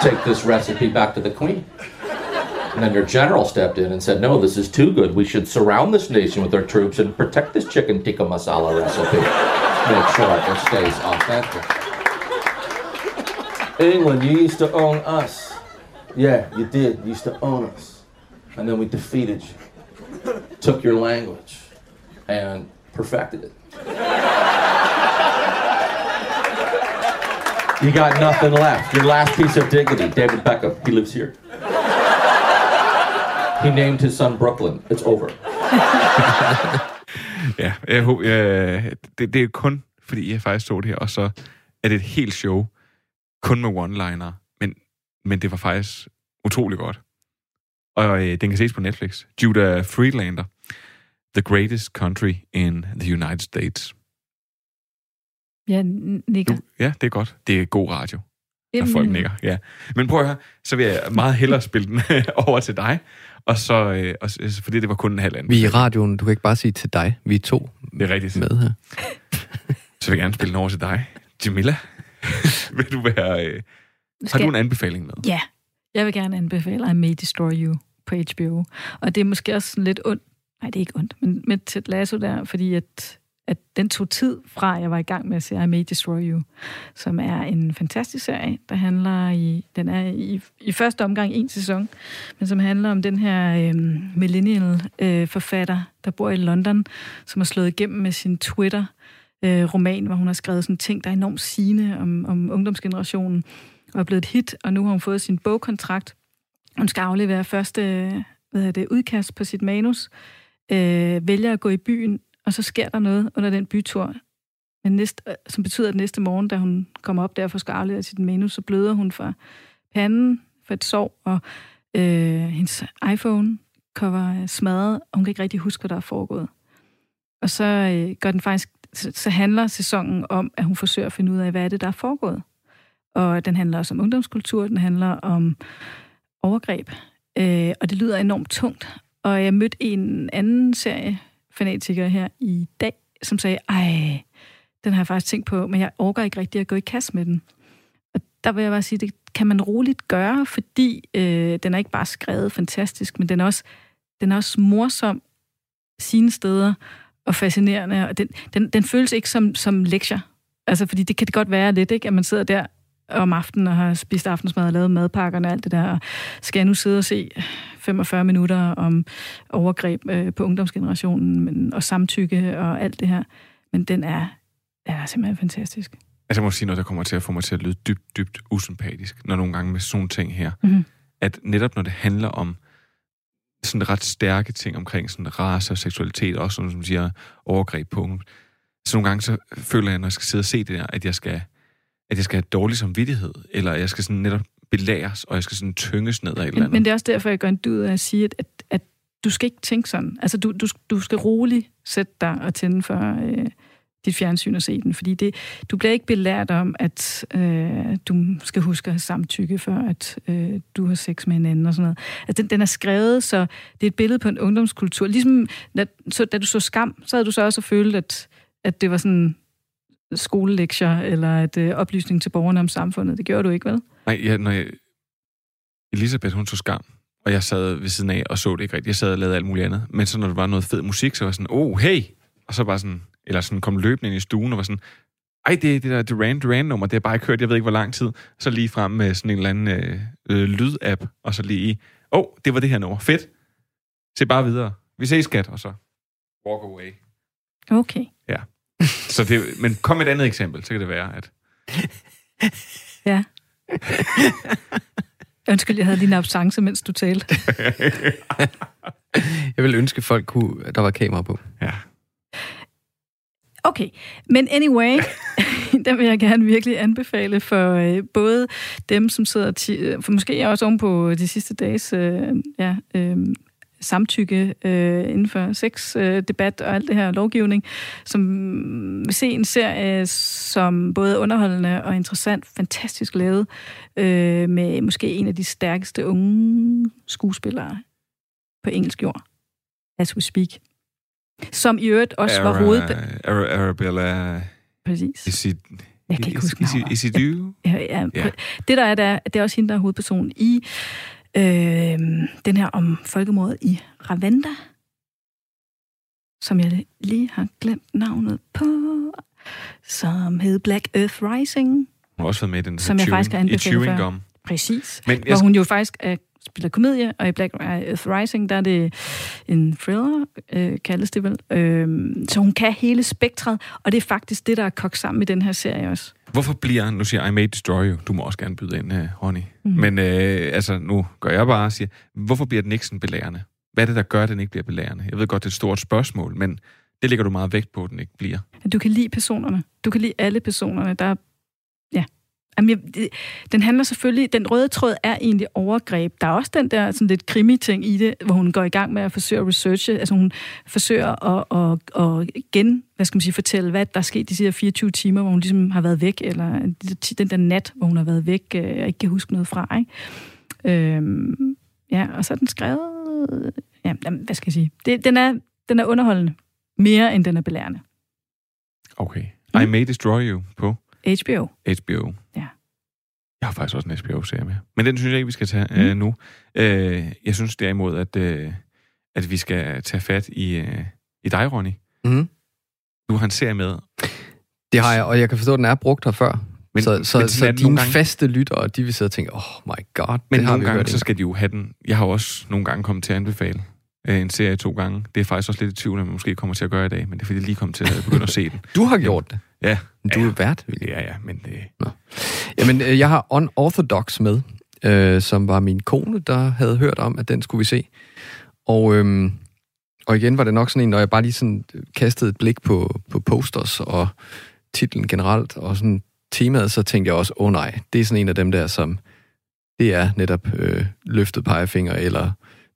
take this recipe back to the queen. And then your general stepped in and said, no, this is too good. We should surround this nation with our troops and protect this chicken tikka masala recipe. Make sure it stays authentic. England, you used to own us. Yeah, you did. You used to own us. And then we defeated you, took your language, and perfected it. You got nothing left. Your last piece of dignity. David Beckham, he lives here. He named his son Brooklyn. It's over. ja, jeg, håber, jeg, det, det er kun, fordi jeg faktisk så det her, og så er det et helt show, kun med one-liner, men, men det var faktisk utrolig godt. Og øh, den kan ses på Netflix. Judah Friedlander, The Greatest Country in the United States. Ja, nikker. Du, ja, det er godt. Det er god radio. Når folk nikker, ja. Men prøv at høre, så vil jeg meget hellere spille den over til dig, og så, øh, og, fordi det var kun en halv anden. Vi er i radioen, du kan ikke bare sige til dig. Vi er to det er rigtigt. med her. så vil jeg gerne spille den over til dig. Jamila, vil du være... Øh, har du en anbefaling med? Ja, jeg vil gerne anbefale I May Destroy You på HBO. Og det er måske også sådan lidt ondt. Nej, det er ikke ondt, men med Ted Lasso der, fordi at, at den tog tid fra, at jeg var i gang med at se I May Destroy You, som er en fantastisk serie, der handler i, den er i, i første omgang en sæson, men som handler om den her øhm, øh, millennial-forfatter, øh, der bor i London, som har slået igennem med sin Twitter, øh, roman, hvor hun har skrevet sådan ting, der er enormt sigende om, om ungdomsgenerationen, og er blevet et hit, og nu har hun fået sin bogkontrakt. Hun skal aflevere første hvad er det, udkast på sit manus, øh, vælger at gå i byen, og så sker der noget under den bytur, men næste, øh, som betyder, at næste morgen, da hun kommer op der for skarlet af sit menu, så bløder hun fra panden for et sår, og øh, hendes iPhone cover er smadret, og hun kan ikke rigtig huske, hvad der er foregået. Og så øh, gør den faktisk, så, så handler sæsonen om, at hun forsøger at finde ud af, hvad er det, der er foregået. Og den handler også om ungdomskultur, den handler om overgreb. Øh, og det lyder enormt tungt. Og jeg mødte en anden serie fanatiker her i dag, som sagde, ej, den har jeg faktisk tænkt på, men jeg orker ikke rigtig at gå i kast med den. Og der vil jeg bare sige, det kan man roligt gøre, fordi øh, den er ikke bare skrevet fantastisk, men den er også, den er også morsom sine steder og fascinerende, og den, den, den føles ikke som, som lektier. Altså, fordi det kan det godt være lidt, ikke? at man sidder der om aftenen og har spist aftensmad og lavet madpakkerne og alt det der, skal jeg nu sidde og se 45 minutter om overgreb øh, på ungdomsgenerationen men, og samtykke og alt det her. Men den er, er simpelthen fantastisk. Altså, jeg må sige noget, der kommer til at få mig til at lyde dybt, dybt usympatisk, når nogle gange med sådan ting her. Mhm. At netop når det handler om sådan ret stærke ting omkring sådan race og seksualitet, også sådan, som siger overgreb på unge, så nogle gange så føler jeg, når jeg skal sidde og se det der, at jeg skal, at jeg skal have dårlig samvittighed, eller jeg skal sådan netop belæres, og jeg skal sådan tynges ned af et eller andet. men det er også derfor, jeg gør en dyd af at sige, at, at, at du skal ikke tænke sådan. Altså, du, du, du skal roligt sætte dig og tænde for øh, dit fjernsyn og se den, fordi det, du bliver ikke belært om, at øh, du skal huske at have samtykke, før at øh, du har sex med en anden og sådan noget. Altså, den, den er skrevet, så det er et billede på en ungdomskultur. Ligesom, da, så, da du så skam, så havde du så også følt, at, at det var sådan skolelektier, eller et øh, oplysning til borgerne om samfundet. Det gjorde du ikke, vel? Nej, jeg, når jeg, Elisabeth, hun så skam, og jeg sad ved siden af og så det ikke rigtigt. Jeg sad og lavede alt muligt andet. Men så når der var noget fed musik, så var jeg sådan, oh, hey! Og så bare sådan, eller sådan kom løbende ind i stuen og var sådan, ej, det er det der Duran Duran-nummer, det har bare ikke hørt, jeg ved ikke, hvor lang tid. Så lige frem med sådan en eller anden øh, øh, lydapp, og så lige, åh, oh, det var det her nummer. Fedt. Se bare videre. Vi ses, skat, og så walk away. Okay. Så det, men kom med et andet eksempel, så kan det være, at... Ja. Undskyld, jeg havde lige en absence, mens du talte. Jeg vil ønske, folk kunne, at der var kamera på. Ja. Okay, men anyway, den vil jeg gerne virkelig anbefale for øh, både dem, som sidder, ti- for måske også oven på de sidste dages øh, ja, øh, samtykke øh, inden for sexdebat øh, debat og alt det her lovgivning, som vil se en serie, som både er underholdende og interessant, fantastisk lavet, øh, med måske en af de stærkeste unge skuespillere på engelsk jord, as we speak. Som i øvrigt også var hoved... Ara, Arabella... Præcis. Is it, Jeg kan ikke huske is, is, is it you? Ja, ja. Ja. ja. Det der er, der, det er også hende, der er hovedperson i øh, den her om folkemordet i Ravanda, som jeg lige har glemt navnet på, som hed Black Earth Rising, Hun har også været med i den som jeg chewing, faktisk har i anbefalet Chewing før. Gum. Præcis. Men Men jeg hvor hun jo faktisk er, spiller komedie, og i Black Earth Rising, der er det en thriller, øh, kaldes det vel. Øh, så hun kan hele spektret, og det er faktisk det, der er kogt sammen i den her serie også. Hvorfor bliver, nu siger jeg, I may destroy you, du må også gerne byde ind, uh, Ronny. Mm. Men øh, altså, nu gør jeg bare og siger, hvorfor bliver den ikke sådan belærende? Hvad er det, der gør, at den ikke bliver belærende? Jeg ved godt, det er et stort spørgsmål, men det lægger du meget vægt på, at den ikke bliver. Du kan lide personerne. Du kan lide alle personerne. Der er. Jamen, jeg, det, den handler selvfølgelig... Den røde tråd er egentlig overgreb. Der er også den der sådan lidt krimi-ting i det, hvor hun går i gang med at forsøge at researche. Altså hun forsøger at, at, at gen, hvad skal man sige, fortælle, hvad der er sket de sidste 24 timer, hvor hun ligesom har været væk, eller den der nat, hvor hun har været væk, øh, og ikke kan huske noget fra. Ikke? Øhm, ja, og så er den skrevet... Ja, jamen, hvad skal jeg sige? Det, den, er, den er underholdende. Mere end den er belærende. Okay. I may destroy you på HBO. HBO. Jeg har faktisk også en HBO-serie med. Men den synes jeg ikke, vi skal tage Mm. øh, nu. Øh, jeg synes derimod, at, øh, at vi skal tage fat i, øh, i dig, Ronny. Mm. Du har en serie med. Det har jeg, og jeg kan forstå, at den er brugt her før. Men- Men, så men så, så dine gange. faste lyttere, de vil sidde og tænke, oh my god, Men nogle gange, så skal de jo have den. Jeg har også nogle gange kommet til at anbefale øh, en serie to gange. Det er faktisk også lidt i tvivl, om jeg måske kommer til at gøre i dag, men det er fordi, jeg lige kom til at begynde at se den. Du har gjort det. Ja. Du ja. er vært. Ja, ja, men det... Jamen, øh, jeg har Unorthodox med, øh, som var min kone, der havde hørt om, at den skulle vi se. Og, øhm, og igen var det nok sådan en, når jeg bare lige sådan øh, kastede et blik på, på posters og titlen generelt, og sådan temaet, så tænkte jeg også, åh oh, nej, det er sådan en af dem der, som det er netop øh, løftet pegefinger, eller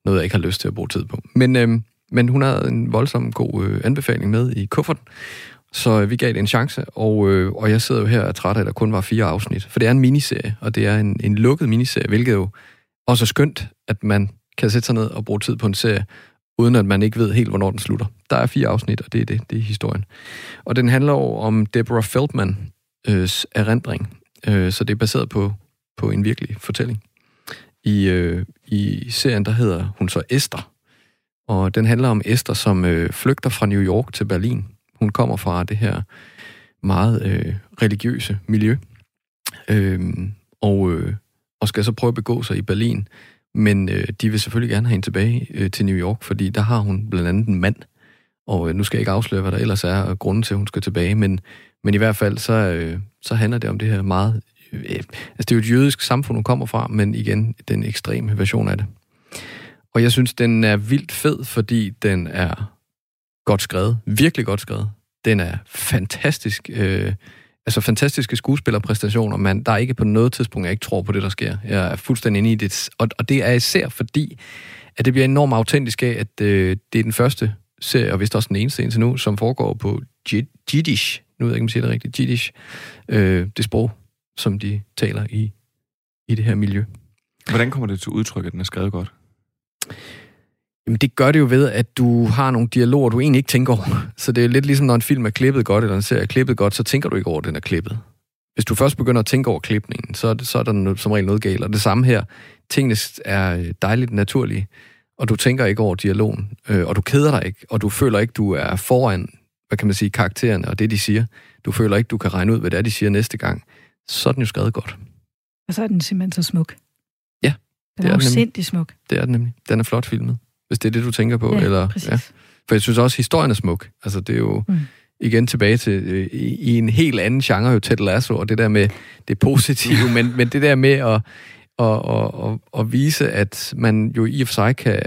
noget, jeg ikke har lyst til at bruge tid på. Men, øhm, men hun havde en voldsom god øh, anbefaling med i kufferten, så øh, vi gav det en chance, og, øh, og jeg sidder jo her og er træt af, at der kun var fire afsnit. For det er en miniserie, og det er en, en lukket miniserie, hvilket jo også er skønt, at man kan sætte sig ned og bruge tid på en serie, uden at man ikke ved helt, hvornår den slutter. Der er fire afsnit, og det er det, det er historien. Og den handler jo om Deborah Feldmans øh, erindring, øh, så det er baseret på, på en virkelig fortælling. I, øh, I serien, der hedder hun så Esther, og den handler om Esther, som øh, flygter fra New York til Berlin. Hun kommer fra det her meget øh, religiøse miljø, øh, og, øh, og skal så prøve at begå sig i Berlin. Men øh, de vil selvfølgelig gerne have hende tilbage øh, til New York, fordi der har hun blandt andet en mand. Og øh, nu skal jeg ikke afsløre, hvad der ellers er grunden til, at hun skal tilbage, men, men i hvert fald så, øh, så handler det om det her meget... Øh, altså det er jo et jødisk samfund, hun kommer fra, men igen den ekstreme version af det. Og jeg synes, den er vildt fed, fordi den er godt skrevet. Virkelig godt skrevet. Den er fantastisk. Øh, altså fantastiske skuespillerpræstationer, men der er ikke på noget tidspunkt, jeg ikke tror på det, der sker. Jeg er fuldstændig inde i det. Og, og det er især fordi, at det bliver enormt autentisk af, at øh, det er den første serie, og vist også den eneste indtil nu, som foregår på Jiddisch. Nu ved jeg ikke, om jeg siger det rigtigt. Jiddisch. Øh, det sprog, som de taler i, i det her miljø. Hvordan kommer det til udtryk, at den er skrevet godt? Jamen, det gør det jo ved, at du har nogle dialoger, du egentlig ikke tænker over. Så det er lidt ligesom, når en film er klippet godt, eller en serie er klippet godt, så tænker du ikke over, at den er klippet. Hvis du først begynder at tænke over klipningen, så er, det, så er der noget, som regel noget galt. Og det samme her. Tingene er dejligt naturlige, og du tænker ikke over dialogen, øh, og du keder dig ikke, og du føler ikke, du er foran, hvad kan man sige, karaktererne og det, de siger. Du føler ikke, du kan regne ud, hvad det er, de siger næste gang. Så er den jo skrevet godt. Og så er den simpelthen så smuk. Ja. Den er, er jo sindssygt smuk. Det er den nemlig. Den er flot filmet hvis det er det, du tænker på. Ja, eller, præcis. Ja. For jeg synes også, at historien er smuk. Altså, det er jo mm. igen tilbage til øh, i, i en helt anden genre, jo Ted Lasso, og det der med det positive, men, men det der med at, at, at, at, at vise, at man jo i og for sig kan,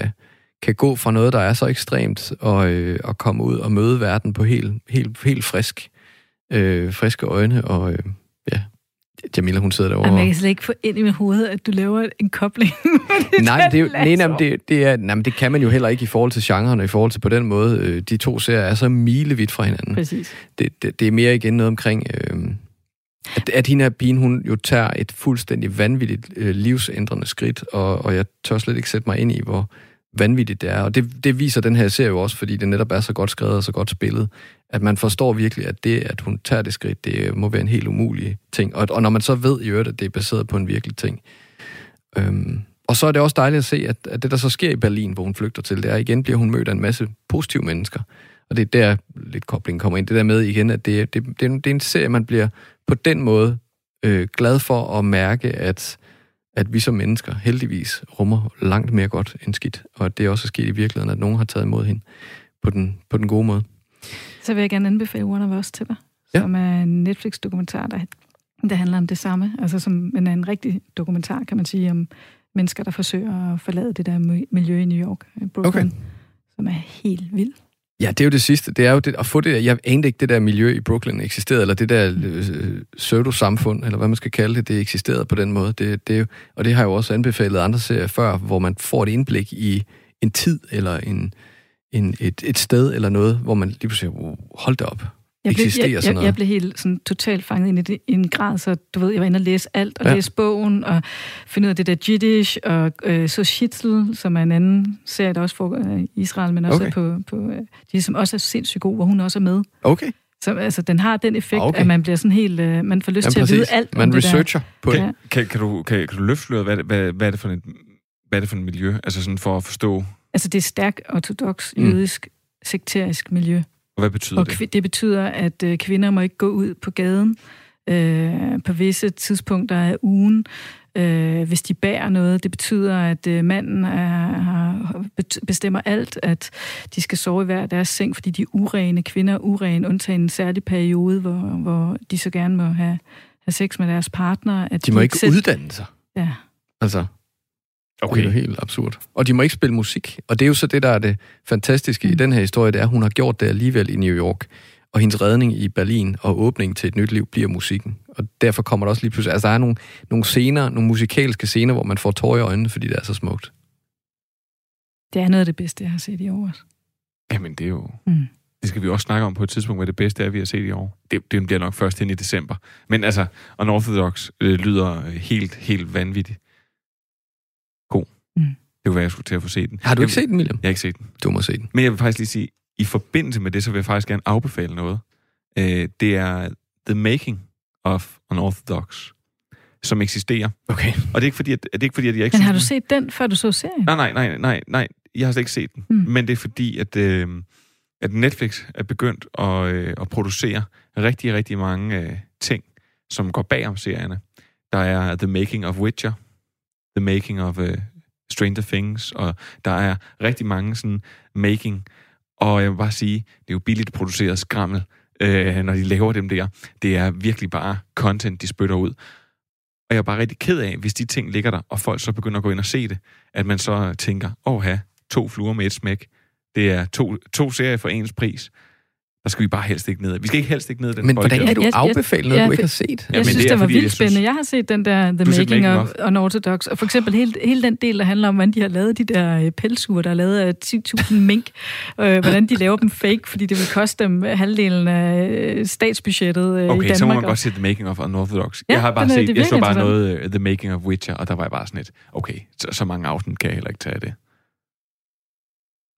kan gå fra noget, der er så ekstremt, og, øh, og komme ud og møde verden på helt, helt, helt frisk, øh, friske øjne, og øh, Jamila, hun sidder derovre. Jamen, jeg kan slet ikke få ind i mit hoved, at du laver en kobling. nej, det, nej, nej, det, det, er, nej, men det kan man jo heller ikke i forhold til genren, og i forhold til på den måde. Øh, de to serier er så milevidt fra hinanden. Præcis. Det, det, det er mere igen noget omkring, øh, at, at hende her pigen, hun jo tager et fuldstændig vanvittigt øh, livsændrende skridt, og, og jeg tør slet ikke sætte mig ind i, hvor vanvittigt det er. Og det, det viser den her serie jo også, fordi det netop er så godt skrevet og så godt spillet, at man forstår virkelig, at det, at hun tager det skridt, det må være en helt umulig ting. Og, og når man så ved i øvrigt, at det er baseret på en virkelig ting. Øhm, og så er det også dejligt at se, at, at det, der så sker i Berlin, hvor hun flygter til, det er, igen bliver hun mødt af en masse positive mennesker. Og det er der, lidt koblingen kommer ind. Det der med igen, at det, det, det, er en- det er en serie, man bliver på den måde øh, glad for at mærke, at, at vi som mennesker heldigvis rummer langt mere godt end skidt. Og at det også er sket i virkeligheden, at nogen har taget imod hende på den, på den gode måde. Så vil jeg gerne anbefale One of Us til dig, Ja. som er en Netflix-dokumentar, der, der handler om det samme. Altså som men er en rigtig dokumentar, kan man sige, om mennesker, der forsøger at forlade det der mi- miljø i New York, i Brooklyn, okay. som er helt vild. Ja, det er jo det sidste. Det er jo det, at få det der, jeg anede ikke, det der miljø i Brooklyn eksisterede, eller det der øh, pseudo-samfund, eller hvad man skal kalde det, det eksisterede på den måde. Det, det, og det har jeg jo også anbefalet andre serier før, hvor man får et indblik i en tid, eller en, en, et, et sted, eller noget, hvor man lige pludselig, oh, hold det op, jeg blev, eksisterer jeg, sådan noget. jeg blev helt sådan, totalt fanget ind i, det, i en grad, så du ved, jeg var inde og læse alt, og Ja. læse bogen, og finde ud af det der Jiddisch, og øh, så Schitzel, som er en anden serie, der også foregår i Israel, men også Okay. på, på øh, de som også er sindssygt god, hvor hun også er med. Okay. Så altså, den har den effekt, Okay. okay. at man bliver sådan helt, øh, man får lyst Jamen, til at præcis. vide alt Man researcher der. på det. Ja. Kan, kan, du, kan, kan du løfte sløret, hvad, hvad, hvad, er det for en, hvad er det for et miljø? Altså sådan for at forstå, Altså, det er stærkt ortodox, Mm. jødisk, sekterisk miljø. Og hvad betyder Og det? det betyder, at øh, kvinder må ikke gå ud på gaden øh, på visse tidspunkter af ugen, øh, hvis de bærer noget. Det betyder, at øh, manden er, bestemmer alt, at de skal sove i hver deres seng, fordi de er urene. Kvinder er urene, undtagen en særlig periode, hvor, hvor de så gerne må have, have sex med deres partner. At De må ikke selv- uddanne sig. Ja. Altså, Okay. det er jo helt absurd. Og de må ikke spille musik. Og det er jo så det, der er det fantastiske mm. i den her historie, det er, at hun har gjort det alligevel i New York. Og hendes redning i Berlin og åbning til et nyt liv bliver musikken. Og derfor kommer der også lige pludselig... Altså, der er nogle, nogle scener, nogle musikalske scener, hvor man får tårer i øjnene, fordi det er så smukt. Det er noget af det bedste, jeg har set i år. Jamen, det er jo... Mm. Det skal vi også snakke om på et tidspunkt, hvad det bedste er, vi har set i år. Det, det bliver nok først hen i december. Men altså, Unorthodox øh, lyder helt, helt vanvittigt kunne være, jeg skulle til at få set den. Har du ikke Jeg- set den, William? Jeg har ikke set den. Du må se den. Men jeg vil faktisk lige sige, i forbindelse med det, så vil jeg faktisk gerne afbefale noget. Øh, det er The Making of Unorthodox, som eksisterer. Okay. Og det er ikke fordi, at, det er ikke fordi, at jeg ikke Men har du set den, før du så serien? Nej, nej, nej, nej, nej. Jeg har slet ikke set den. Mm. Men det er fordi, at, øh, at Netflix er begyndt at, øh, at producere rigtig, rigtig mange øh, ting, som går bag om serierne. Der er The Making of Witcher, The Making of øh, Stranger Things, og der er rigtig mange sådan making. Og jeg vil bare sige, det er jo billigt produceret skrammel, øh, når de laver dem der. Det er virkelig bare content, de spytter ud. Og jeg er bare rigtig ked af, hvis de ting ligger der, og folk så begynder at gå ind og se det, at man så tænker, åh ha, to fluer med et smæk. Det er to, to serier for ens pris. Der skal vi bare helst ikke ned. Vi skal ikke helst ikke ned den Men hvordan kan du afbefale noget, du ikke har set? Jeg Jamen, synes, det det, er, var fordi, vildt jeg synes- spændende. Jeg har set den der The Making Making of Unorthodox, og for eksempel hele, hele den del, der handler om, hvordan de har lavet de der øh, pelsure, der er lavet af 10.000 mink, øh, hvordan de laver dem fake, fordi det vil koste dem halvdelen af øh, statsbudgettet øh, i Okay, Danmark. så må man godt se The Making of Unorthodox. Ja, jeg har bare set, det er jeg så bare noget uh, The Making of Witcher, og der var jeg bare sådan lidt, okay, så, så mange afsnit kan jeg heller ikke tage af det.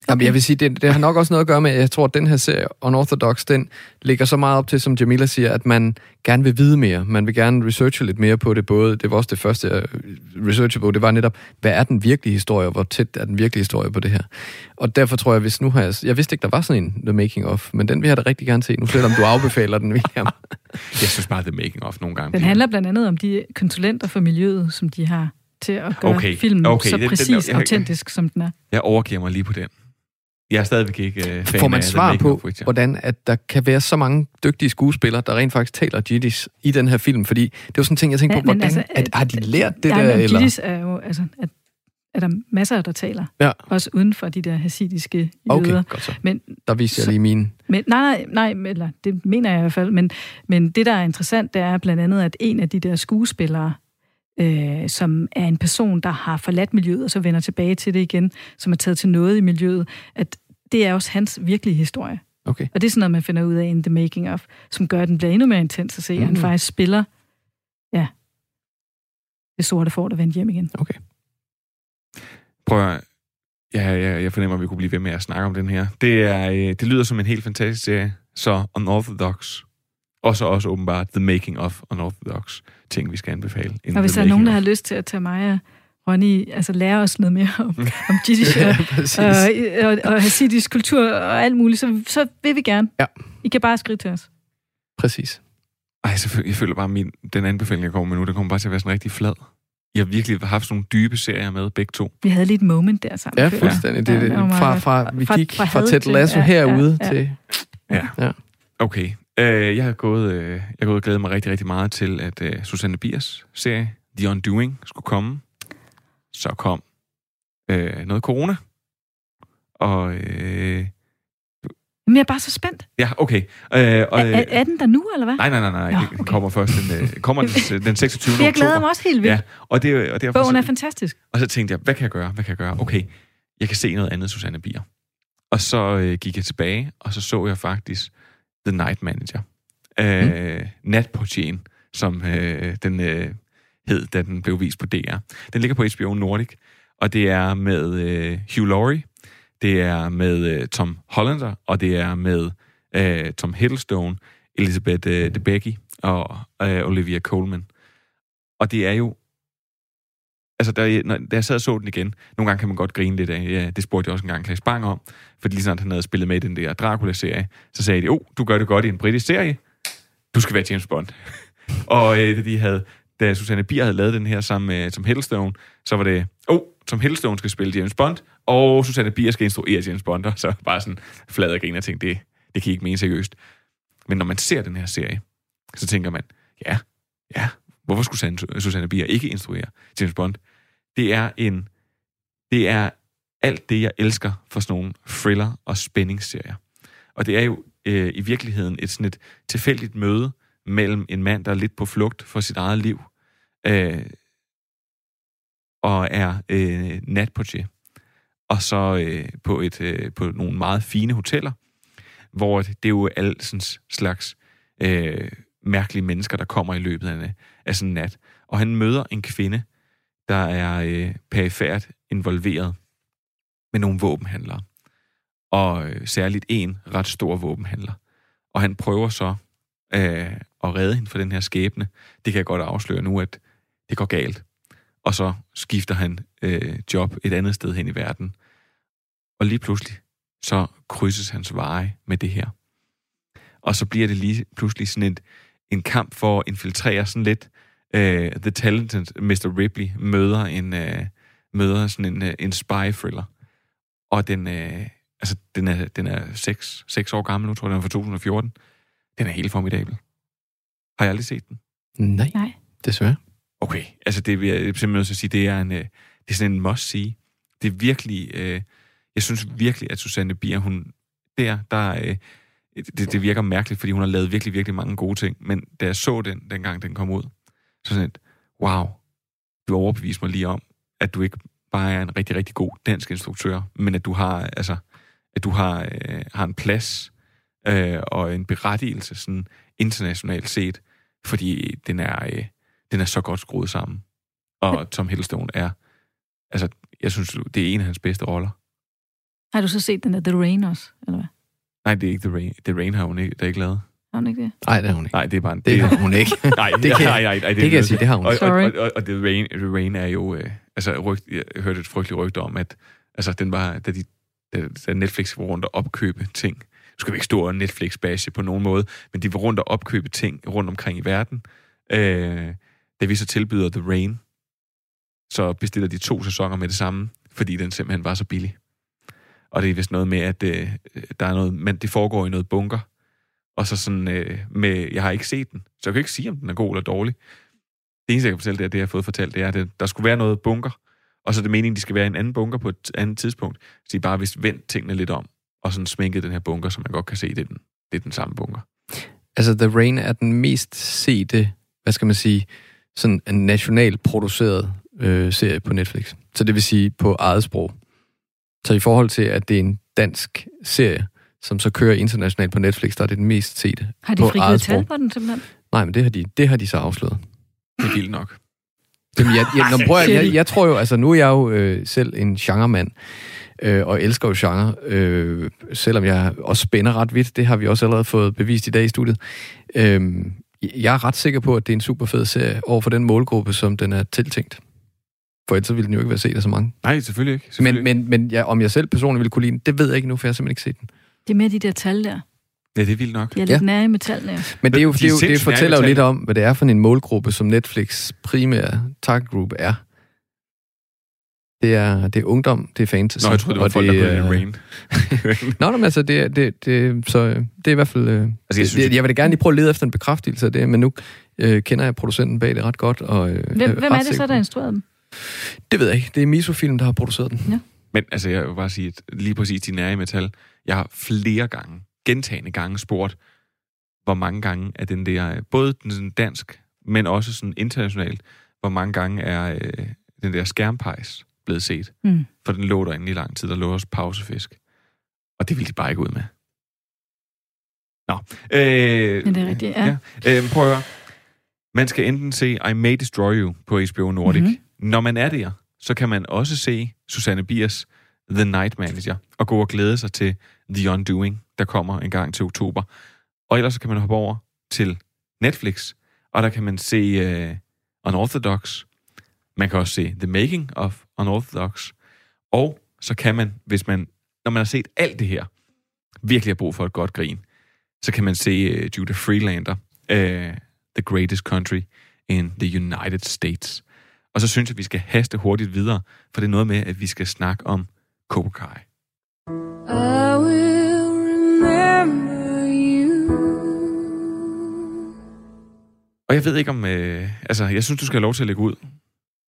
Jamen, jeg vil sige, det, det har nok også noget at gøre med, at jeg tror, at den her serie, Unorthodox, den ligger så meget op til, som Jamila siger, at man gerne vil vide mere. Man vil gerne researche lidt mere på det. Både, det var også det første, jeg researchede på, det var netop, hvad er den virkelige historie, og hvor tæt er den virkelige historie på det her. Og derfor tror jeg, hvis nu har jeg... Jeg vidste ikke, der var sådan en The Making of, men den vil jeg da rigtig gerne se nu, selvom du afbefaler den, William. Jeg synes bare, The Making of nogle gange. Den handler blandt andet om de konsulenter for miljøet, som de har til at gøre Okay, filmen okay, så den- den- præcis jeg- autentisk, som den er. Jeg overgiver mig lige på den. Jeg er stadigvæk ikke uh, fan Får man af svar på, Witcher. hvordan at der kan være så mange dygtige skuespillere, der rent faktisk taler Jiddisch i den her film? Fordi det er jo sådan en ting, jeg tænker Ja, på, hvordan altså, at, har de lært det ja, der? men Eller? Jiddisch er jo, altså, at, er der masser, der taler. Ja. Også uden for de der hasidiske Okay, jøder. godt så. Men, Der viser jeg lige min... men, nej, nej, nej, eller det mener jeg i hvert fald. Men, men det, der er interessant, det er blandt andet, at en af de der skuespillere, øh, som er en person, der har forladt miljøet, og så vender tilbage til det igen, som er taget til noget i miljøet, at det er også hans virkelige historie. Okay. Og det er sådan noget, man finder ud af in The Making of, som gør, at den bliver endnu mere intens at se. Mm. Han Mhm. faktisk spiller, ja, det sorte får, der vendt hjem igen. Okay. Prøv at, ja, ja, jeg fornemmer, at vi kunne blive ved med at snakke om den her. Det, er, øh, det lyder som en helt fantastisk serie. Så Unorthodox. Og så også åbenbart The Making of Unorthodox. Ting, vi skal anbefale. Og hvis der er nogen, der har lyst til at tage mig og Ronny, altså lære os noget mere om, om Jiddisch Ja, og, og, og, og hasidisk kultur og alt muligt, så, så vil vi gerne. Ja. I kan bare skrive til os. Præcis. Ej, selvfølgelig, jeg føler bare, min, den anbefaling, jeg kommer med nu, den kommer bare til at være sådan rigtig flad. Jeg har virkelig haft sådan nogle dybe serier med, begge to. Vi havde lige et moment der sammen. Ja, fuldstændig. Det, er det, meget fra, fra, vi gik fra, fra Ted til- Lasso ja, herude ja, ja. til... Ja. Ja. Okay. Øh, jeg har gået, øh, jeg har gået og glædet mig rigtig, rigtig meget til, at øh, Susanne Biers serie, The Undoing, skulle komme. Så kom øh, noget corona. Og øh, Men jeg er bare så spændt. ja, okay. Øh, og, Er, er, den der nu, eller hvad? Nej, nej, nej, nej. Nå, Nå, Den kommer først den, øh, kommer den, den 26. Jeg oktober. glæder mig også helt vildt. Ja, og det, og derfor, Bogen er fantastisk. Og så tænkte jeg, hvad kan jeg gøre? Hvad kan jeg gøre? Okay, jeg kan se noget andet Susanne Bier. Og så øh, gik jeg tilbage, og så så jeg faktisk The Night Manager. Øh, mm. Natportien, som øh, den øh, hed, da den blev vist på DR. Den ligger på HBO Nordic, og det er med øh, Hugh Laurie, det er med øh, Tom Hollander, og det er med øh, Tom Hiddleston, Elizabeth øh, Debicki og øh, Olivia Colman. Og det er jo altså, da når, da jeg sad og så den igen, nogle gange kan man godt grine lidt af, ja, det spurgte jeg også engang Klaas Bang om, fordi lige sådan, han havde spillet med i den der Dracula-serie, så sagde de, oh, du gør det godt i en britisk serie, du skal være James Bond. og øh, de havde, da Susanne Bier havde lavet den her sammen med Tom Hiddleston, så var det, oh, Tom Hiddleston skal spille James Bond, og Susanne Bier skal instruere James Bond, og så bare sådan flad og griner og tænkte, det, det kan I ikke mene seriøst. Men når man ser den her serie, så tænker man, ja, ja, hvorfor skulle Susanne, Susanne Bier ikke instruere James Bond? Det er en, det er alt det, jeg elsker for sådan nogle thriller- og spændingsserier. Og det er jo øh, i virkeligheden et sådan et tilfældigt møde mellem en mand, der er lidt på flugt for sit eget liv, øh, og er øh, natportier. og så øh, på, et, øh, på nogle meget fine hoteller, hvor det er jo alle slags øh, mærkelige mennesker, der kommer i løbet af, af sådan en nat. Og han møder en kvinde, der er øh, perifært involveret med nogle våbenhandlere. Og øh, særligt en ret stor våbenhandler. Og han prøver så øh, at redde hende fra den her skæbne. Det kan jeg godt afsløre nu, at det går galt. Og så skifter han øh, job et andet sted hen i verden. Og lige pludselig, så krydses hans veje med det her. Og så bliver det lige pludselig sådan et, en kamp for at infiltrere sådan lidt uh, The Talented Mr. Ripley møder en, uh, møder sådan en, uh, en spy thriller. Og den, uh, altså, den er, den er 6, 6 år gammel nu, tror jeg, den er fra 2014. Den er helt formidabel. Har jeg aldrig set den? Nej, Nej. desværre. Okay, altså det vil jeg simpelthen nødt til at sige, det er, en, det er sådan en must-see. Det er virkelig, øh, jeg synes virkelig, at Susanne Bier, hun, der, der, øh, det, det virker mærkeligt, fordi hun har lavet virkelig, virkelig mange gode ting, men da jeg så den, dengang den kom ud, så sådan et, wow, du overbeviste mig lige om, at du ikke bare er en rigtig, rigtig god dansk instruktør, men at du har, altså, at du har, øh, har en plads øh, og en berettigelse sådan internationalt set, fordi den er, øh, den er så godt skruet sammen. Og Tom Hiddleston er, altså, jeg synes, det er en af hans bedste roller. Har du så set den af The Rain også, eller hvad? Nej, det er ikke The Rain. The Rain har hun ikke, der er ikke lavet. Har hun ikke det? Nej, det har hun ikke. Nej, det er bare en... Det har hun ikke. nej, det kan, nej, nej, nej, det, det kan jeg sige, det har hun og, ikke. og, Sorry. og, og, og The, Rain, The Rain er jo... Øh, altså, rygt, jeg hørte et frygteligt rygte om, at altså, den var, da, de, da, da Netflix var rundt og opkøbe ting. Nu skal vi ikke stå og Netflix-bashe på nogen måde, men de var rundt og opkøbe ting rundt omkring i verden. Øh, da vi så tilbyder The Rain, så bestiller de to sæsoner med det samme, fordi den simpelthen var så billig. Og det er vist noget med, at øh, der er noget, men det foregår i noget bunker. Og så sådan øh, med, jeg har ikke set den, så jeg kan ikke sige, om den er god eller dårlig. Det eneste, jeg kan fortælle, det er, det jeg har fået fortalt, det er, at der skulle være noget bunker, og så er det meningen, de skal være i en anden bunker på et andet tidspunkt. Så de bare vist vendt tingene lidt om, og sådan sminket den her bunker, så man godt kan se, det er den, det er den samme bunker. Altså, The Rain er den mest sete, hvad skal man sige, sådan en national produceret øh, serie på Netflix. Så det vil sige på eget sprog. Så i forhold til, at det er en dansk serie, som så kører internationalt på Netflix, der er det den mest sete Har de på frigivet tal på den simpelthen? Nej, men det har de, det har de så afsløret. Det er vildt nok. Jamen, jeg, jeg, når, prøv, at- jeg, jeg tror jo, altså nu er jeg jo øh, selv en genremand, øh, og elsker jo genre, øh, selvom jeg også spænder ret vidt, det har vi også allerede fået bevist i dag i studiet. Øh, jeg er ret sikker på, at det er en super fed serie over for den målgruppe, som den er tiltænkt. For ellers så ville den jo ikke være set af så mange. Nej, selvfølgelig ikke. Selvfølgelig Men, men, men ja, om jeg selv personligt ville kunne lide den, det ved jeg ikke nu, for jeg har simpelthen ikke set den. Det er med de der tal der. Ja, det er vildt nok. Jeg er lidt Ja. nære med tallene. ja. Men det, er jo, De det, er jo, det fortæller jo lidt om, hvad det er for en målgruppe, som Netflix primære target group er. Det er, det er ungdom, det er fantasy. Nå, jeg troede, det var folk, der er- kunne Rain. Nå, men altså, det, det, det, så, øh, det er i hvert fald... Øh, altså, jeg synes- det, jeg vil da gerne lige prøve at lede efter en bekræftelse af det, men nu øh, kender jeg producenten bag det ret godt. Og, øh, Hvem, hvem er det sikker så, der har instrueret dem? Det ved jeg ikke. Det er Misofilm, der har produceret den. Ja. Men altså, jeg vil bare sige, at lige præcis de nære i metal, jeg har flere gange, gentagende gange spurgt, hvor mange gange er den der, både den dansk, men også sådan internationalt, hvor mange gange er øh, den der skærmpejs blevet set. Mm. For den lå derinde i lang tid, der lå også pausefisk. Og det ville de bare ikke ud med. Nå. Øh, Men det er rigtigt, ja. ja. Øh, prøv at høre. Man skal enten se I May Destroy You på HBO Nordic. Mhm. Mm-hmm. Når man er der, så kan man også se Susanne Biers The Night Manager og gå og glæde sig til The Undoing, der kommer en gang til oktober. Og ellers så kan man hoppe over til Netflix, og der kan man se uh, Unorthodox. Man kan også se The Making of Unorthodox. Og så kan man, hvis man, når man har set alt det her, virkelig har brug for et godt grin, så kan man se uh, Judah Freelander, uh, øh, The Greatest Country in the United States. Og så synes jeg, at vi skal haste hurtigt videre, for det er noget med, at vi skal snakke om Cobra Kai. I will remember you. Og jeg ved ikke om... Øh, altså, jeg synes, du skal have lov til at lægge ud.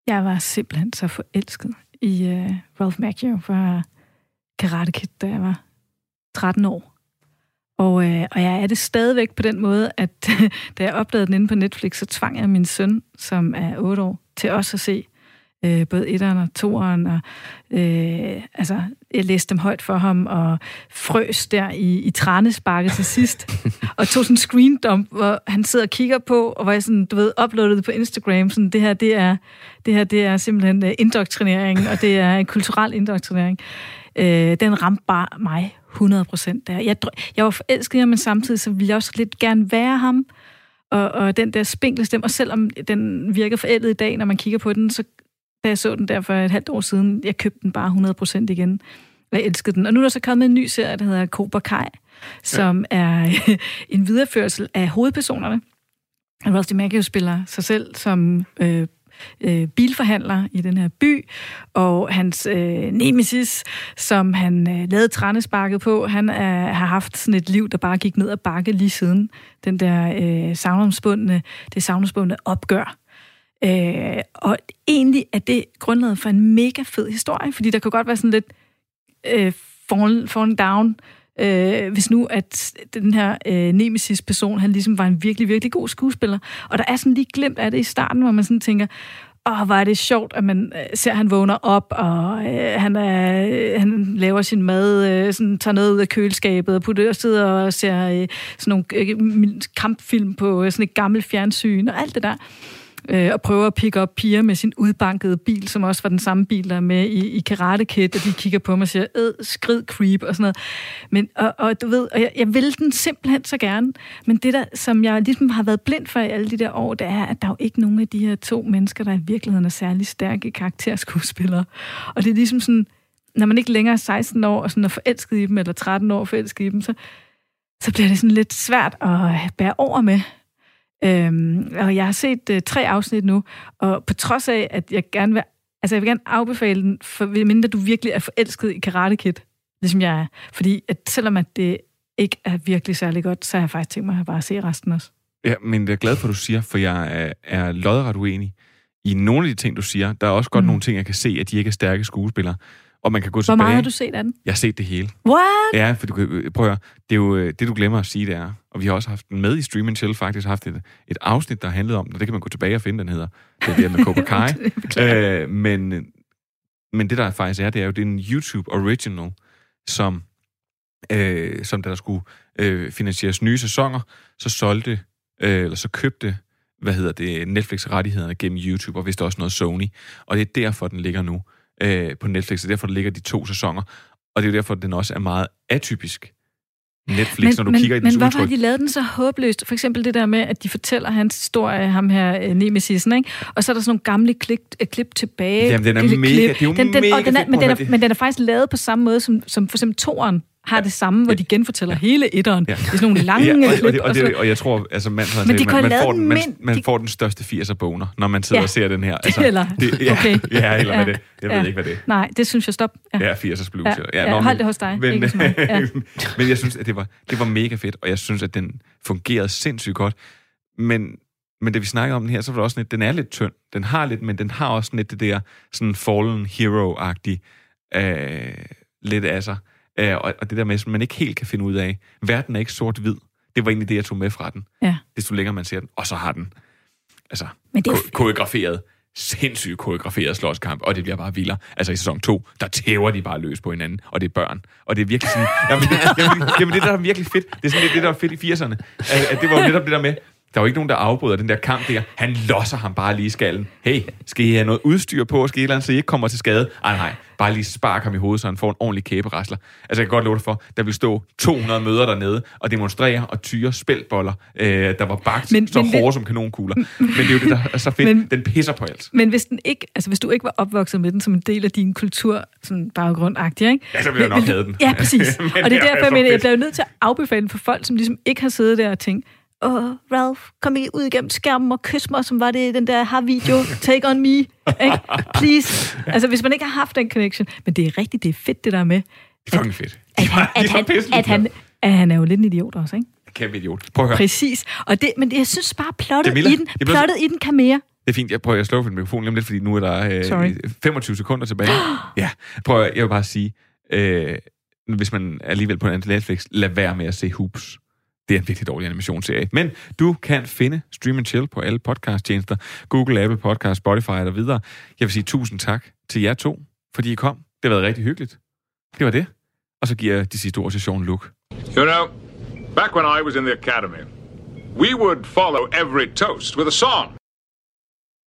Jeg var simpelthen så forelsket i uh, Ralph Macchio fra Karate Kid, da jeg var 13 år. Og, øh, og jeg er det stadigvæk på den måde, at da jeg opdagede den inde på Netflix, så tvang jeg min søn, som er 8 år, til også at se øh, både etteren og toeren, og øh, altså, jeg læste dem højt for ham, og frøs der i, i Tranesbakke til sidst, og tog sådan en screen dump, hvor han sidder og kigger på, og hvor jeg sådan, du ved, uploadede på Instagram, sådan, det her, det er, det her, det er simpelthen øh, indoktrinering, og det er en kulturel indoktrinering. Øh, den ramte bare mig 100 procent der. Jeg, jeg var forelsket i ham, men samtidig så ville jeg også lidt gerne være ham, og, og den der spinkle stemme, og selvom den virker forældet i dag, når man kigger på den, så da jeg så den der for et halvt år siden, jeg købte den bare 100% igen. Jeg elskede den. Og nu er der så kommet en ny serie, der hedder Cobra Kai, som ja. er en videreførsel af hovedpersonerne. Ralph DiMaggio spiller sig selv som øh, øh, bilforhandler i den her by, og hans øh, nemesis, som han øh, lavede trænesparket på, han er, har haft sådan et liv, der bare gik ned ad bakke lige siden den der øh, savnomsbundne, det savnomsbundne opgør. Øh, og egentlig er det grundlaget for en mega fed historie, fordi der kan godt være sådan lidt øh, fallen, fallen down, øh, hvis nu, at den her øh, Nemesis-person, han ligesom var en virkelig, virkelig god skuespiller. Og der er sådan lige glemt af det i starten, hvor man sådan tænker, åh, hvor er det sjovt, at man øh, ser, at han vågner op, og øh, han, er, øh, han laver sin mad, øh, sådan, tager noget ud af køleskabet, og putter og sidder og ser øh, sådan nogle øh, kampfilm på øh, sådan et gammelt fjernsyn, og alt det der øh, og prøver at pick op piger med sin udbankede bil, som også var den samme bil, der er med i, i Karate Kid, og de kigger på mig og siger, æd, skrid, creep, og sådan noget. Men, og, og du ved, og jeg, jeg vil den simpelthen så gerne, men det der, som jeg ligesom har været blind for i alle de der år, det er, at der er jo ikke nogen af de her to mennesker, der i virkeligheden er særlig stærke karakterskuespillere. Og det er ligesom sådan, når man ikke længere er 16 år, og sådan er forelsket i dem, eller 13 år forelsket i dem, så, så bliver det sådan lidt svært at bære over med. Øhm, og jeg har set øh, tre afsnit nu, og på trods af, at jeg gerne vil, altså jeg vil gerne afbefale den, for mindre du virkelig er forelsket i Karate Kid, ligesom jeg er. Fordi at selvom at det ikke er virkelig særlig godt, så har jeg faktisk tænkt mig at bare se resten også. Ja, men jeg er glad for, at du siger, for jeg er, er lodret uenig. I nogle af de ting, du siger, der er også godt mm. nogle ting, jeg kan se, at de ikke er stærke skuespillere. Og man kan gå Hvor tilbage. meget har du set af den? Jeg har set det hele. What? Ja, for du kan, prøv at, høre, det er jo øh, det, du glemmer at sige, det er, og vi har også haft den med i Stream and Chill, faktisk haft et, et afsnit, der handlede om, og det kan man gå tilbage og finde, den hedder, det er det med Cobra Kai. øh, men, men det, der faktisk er, det er jo, det er en YouTube original, som, øh, som der skulle øh, finansieres nye sæsoner, så solgte, øh, eller så købte, hvad hedder det, Netflix-rettighederne gennem YouTube, og vist også noget Sony. Og det er derfor, den ligger nu øh, på Netflix, og derfor ligger de to sæsoner. Og det er jo derfor, den også er meget atypisk Netflix, men, når du men, kigger i men dens hvorfor udtryk. har de lavet den så håbløst? For eksempel det der med, at de fortæller hans historie, ham her øh, Nemesisen, ikke? Og så er der sådan nogle gamle klip, øh, klip tilbage. Jamen, den er mega- klip. det er jo den, den, mega den er, men, den at er, men den er faktisk lavet på samme måde, som, som for eksempel toren har det samme, hvor de genfortæller hele etteren. Det er sådan nogle lange ja, og, klip. og, det, og, det, og jeg tror, altså man, de man, man, lavet får den, man, man de- får den største 80'er boner, når man sidder Ja. og ser den her. Altså, Eller- det, ja, okay. ja, eller Ja. hvad det. Jeg ved Ja. ikke, hvad det er. Nej, det synes jeg stop. Ja, 80'ers blues. Ja. eller- Ja, nå, hold men- det hos dig, Men, ikke. Ja. men jeg synes, at det var, det var mega fedt, og jeg synes, at den fungerede sindssygt godt. Men, men da vi snakkede om den her, så var det også sådan lidt, den er lidt tynd. Den har lidt, men den har også lidt det der sådan fallen hero-agtige øh, lidt af sig. Øh, og, og det der med, at man ikke helt kan finde ud af, verden er ikke sort-hvid. Det var egentlig det, jeg tog med fra den. Ja. Desto længere man ser den. Og så har den altså, Men det er ko- koreograferet sindssygt koreograferet slåskamp, og det bliver bare vildere. Altså i sæson 2, der tæver de bare løs på hinanden, og det er børn. Og det er virkelig sådan... Jamen, det, jamen, jamen, det der er virkelig fedt. Det er sådan lidt det, der var fedt i 80'erne. At, at det var jo netop det der med, der er jo ikke nogen, der afbryder den der kamp der. Han losser ham bare lige i skallen. Hey, skal I have noget udstyr på? Skal I eller andet, så I ikke kommer til skade? Ej, nej. Bare lige spark ham i hovedet, så han får en ordentlig kæberasler. Altså, jeg kan godt love dig for, der vil stå 200 møder dernede og demonstrere og tyre spældboller, øh, der var bagt Men- så men hårde som kanonkugler. Men det er jo det, der er så fedt. Men- den pisser på alt. Men hvis, den ikke, altså hvis du ikke var opvokset med den som en del af din kultur, sådan baggrundagtig, ikke? Ja, så ville jeg nok have den. Ja, præcis. Og det er er derfor, jeg så mener, jeg bliver nødt til at afbefale den for folk, som ligesom ikke har siddet der og tænkt, åh, Ralph, kom ikke ud igennem skærmen og kys mig, som var det den der har-video, take on me, ikke? Please. Altså, hvis man ikke har haft den connection. Men det er rigtigt, det er fedt, det der med, Det er fucking fedt. at han, at han, at han, at han er jo lidt en idiot også, ikke? Kæmpe idiot. Prøv at høre. Præcis. Og det, men jeg synes bare, plottet i den, plottet i den kan mere. Det er fint. Jeg prøver at slå for mikrofonen lige lidt, fordi nu er der Sorry. øh, 25 sekunder tilbage. ja, prøv at, jeg vil bare sige, øh, hvis man alligevel på en Netflix, lad være med at se Hoops. Det er en virkelig dårlig animationsserie. Men du kan finde Stream and Chill på alle podcasttjenester. Google, Apple Podcast, Spotify og videre. Jeg vil sige tusind tak til jer to, fordi I kom. Det har været rigtig hyggeligt. Det var det. Og så giver jeg de sidste ord til Sean Luke. You know, back when I was in the academy, we would follow every toast with a song.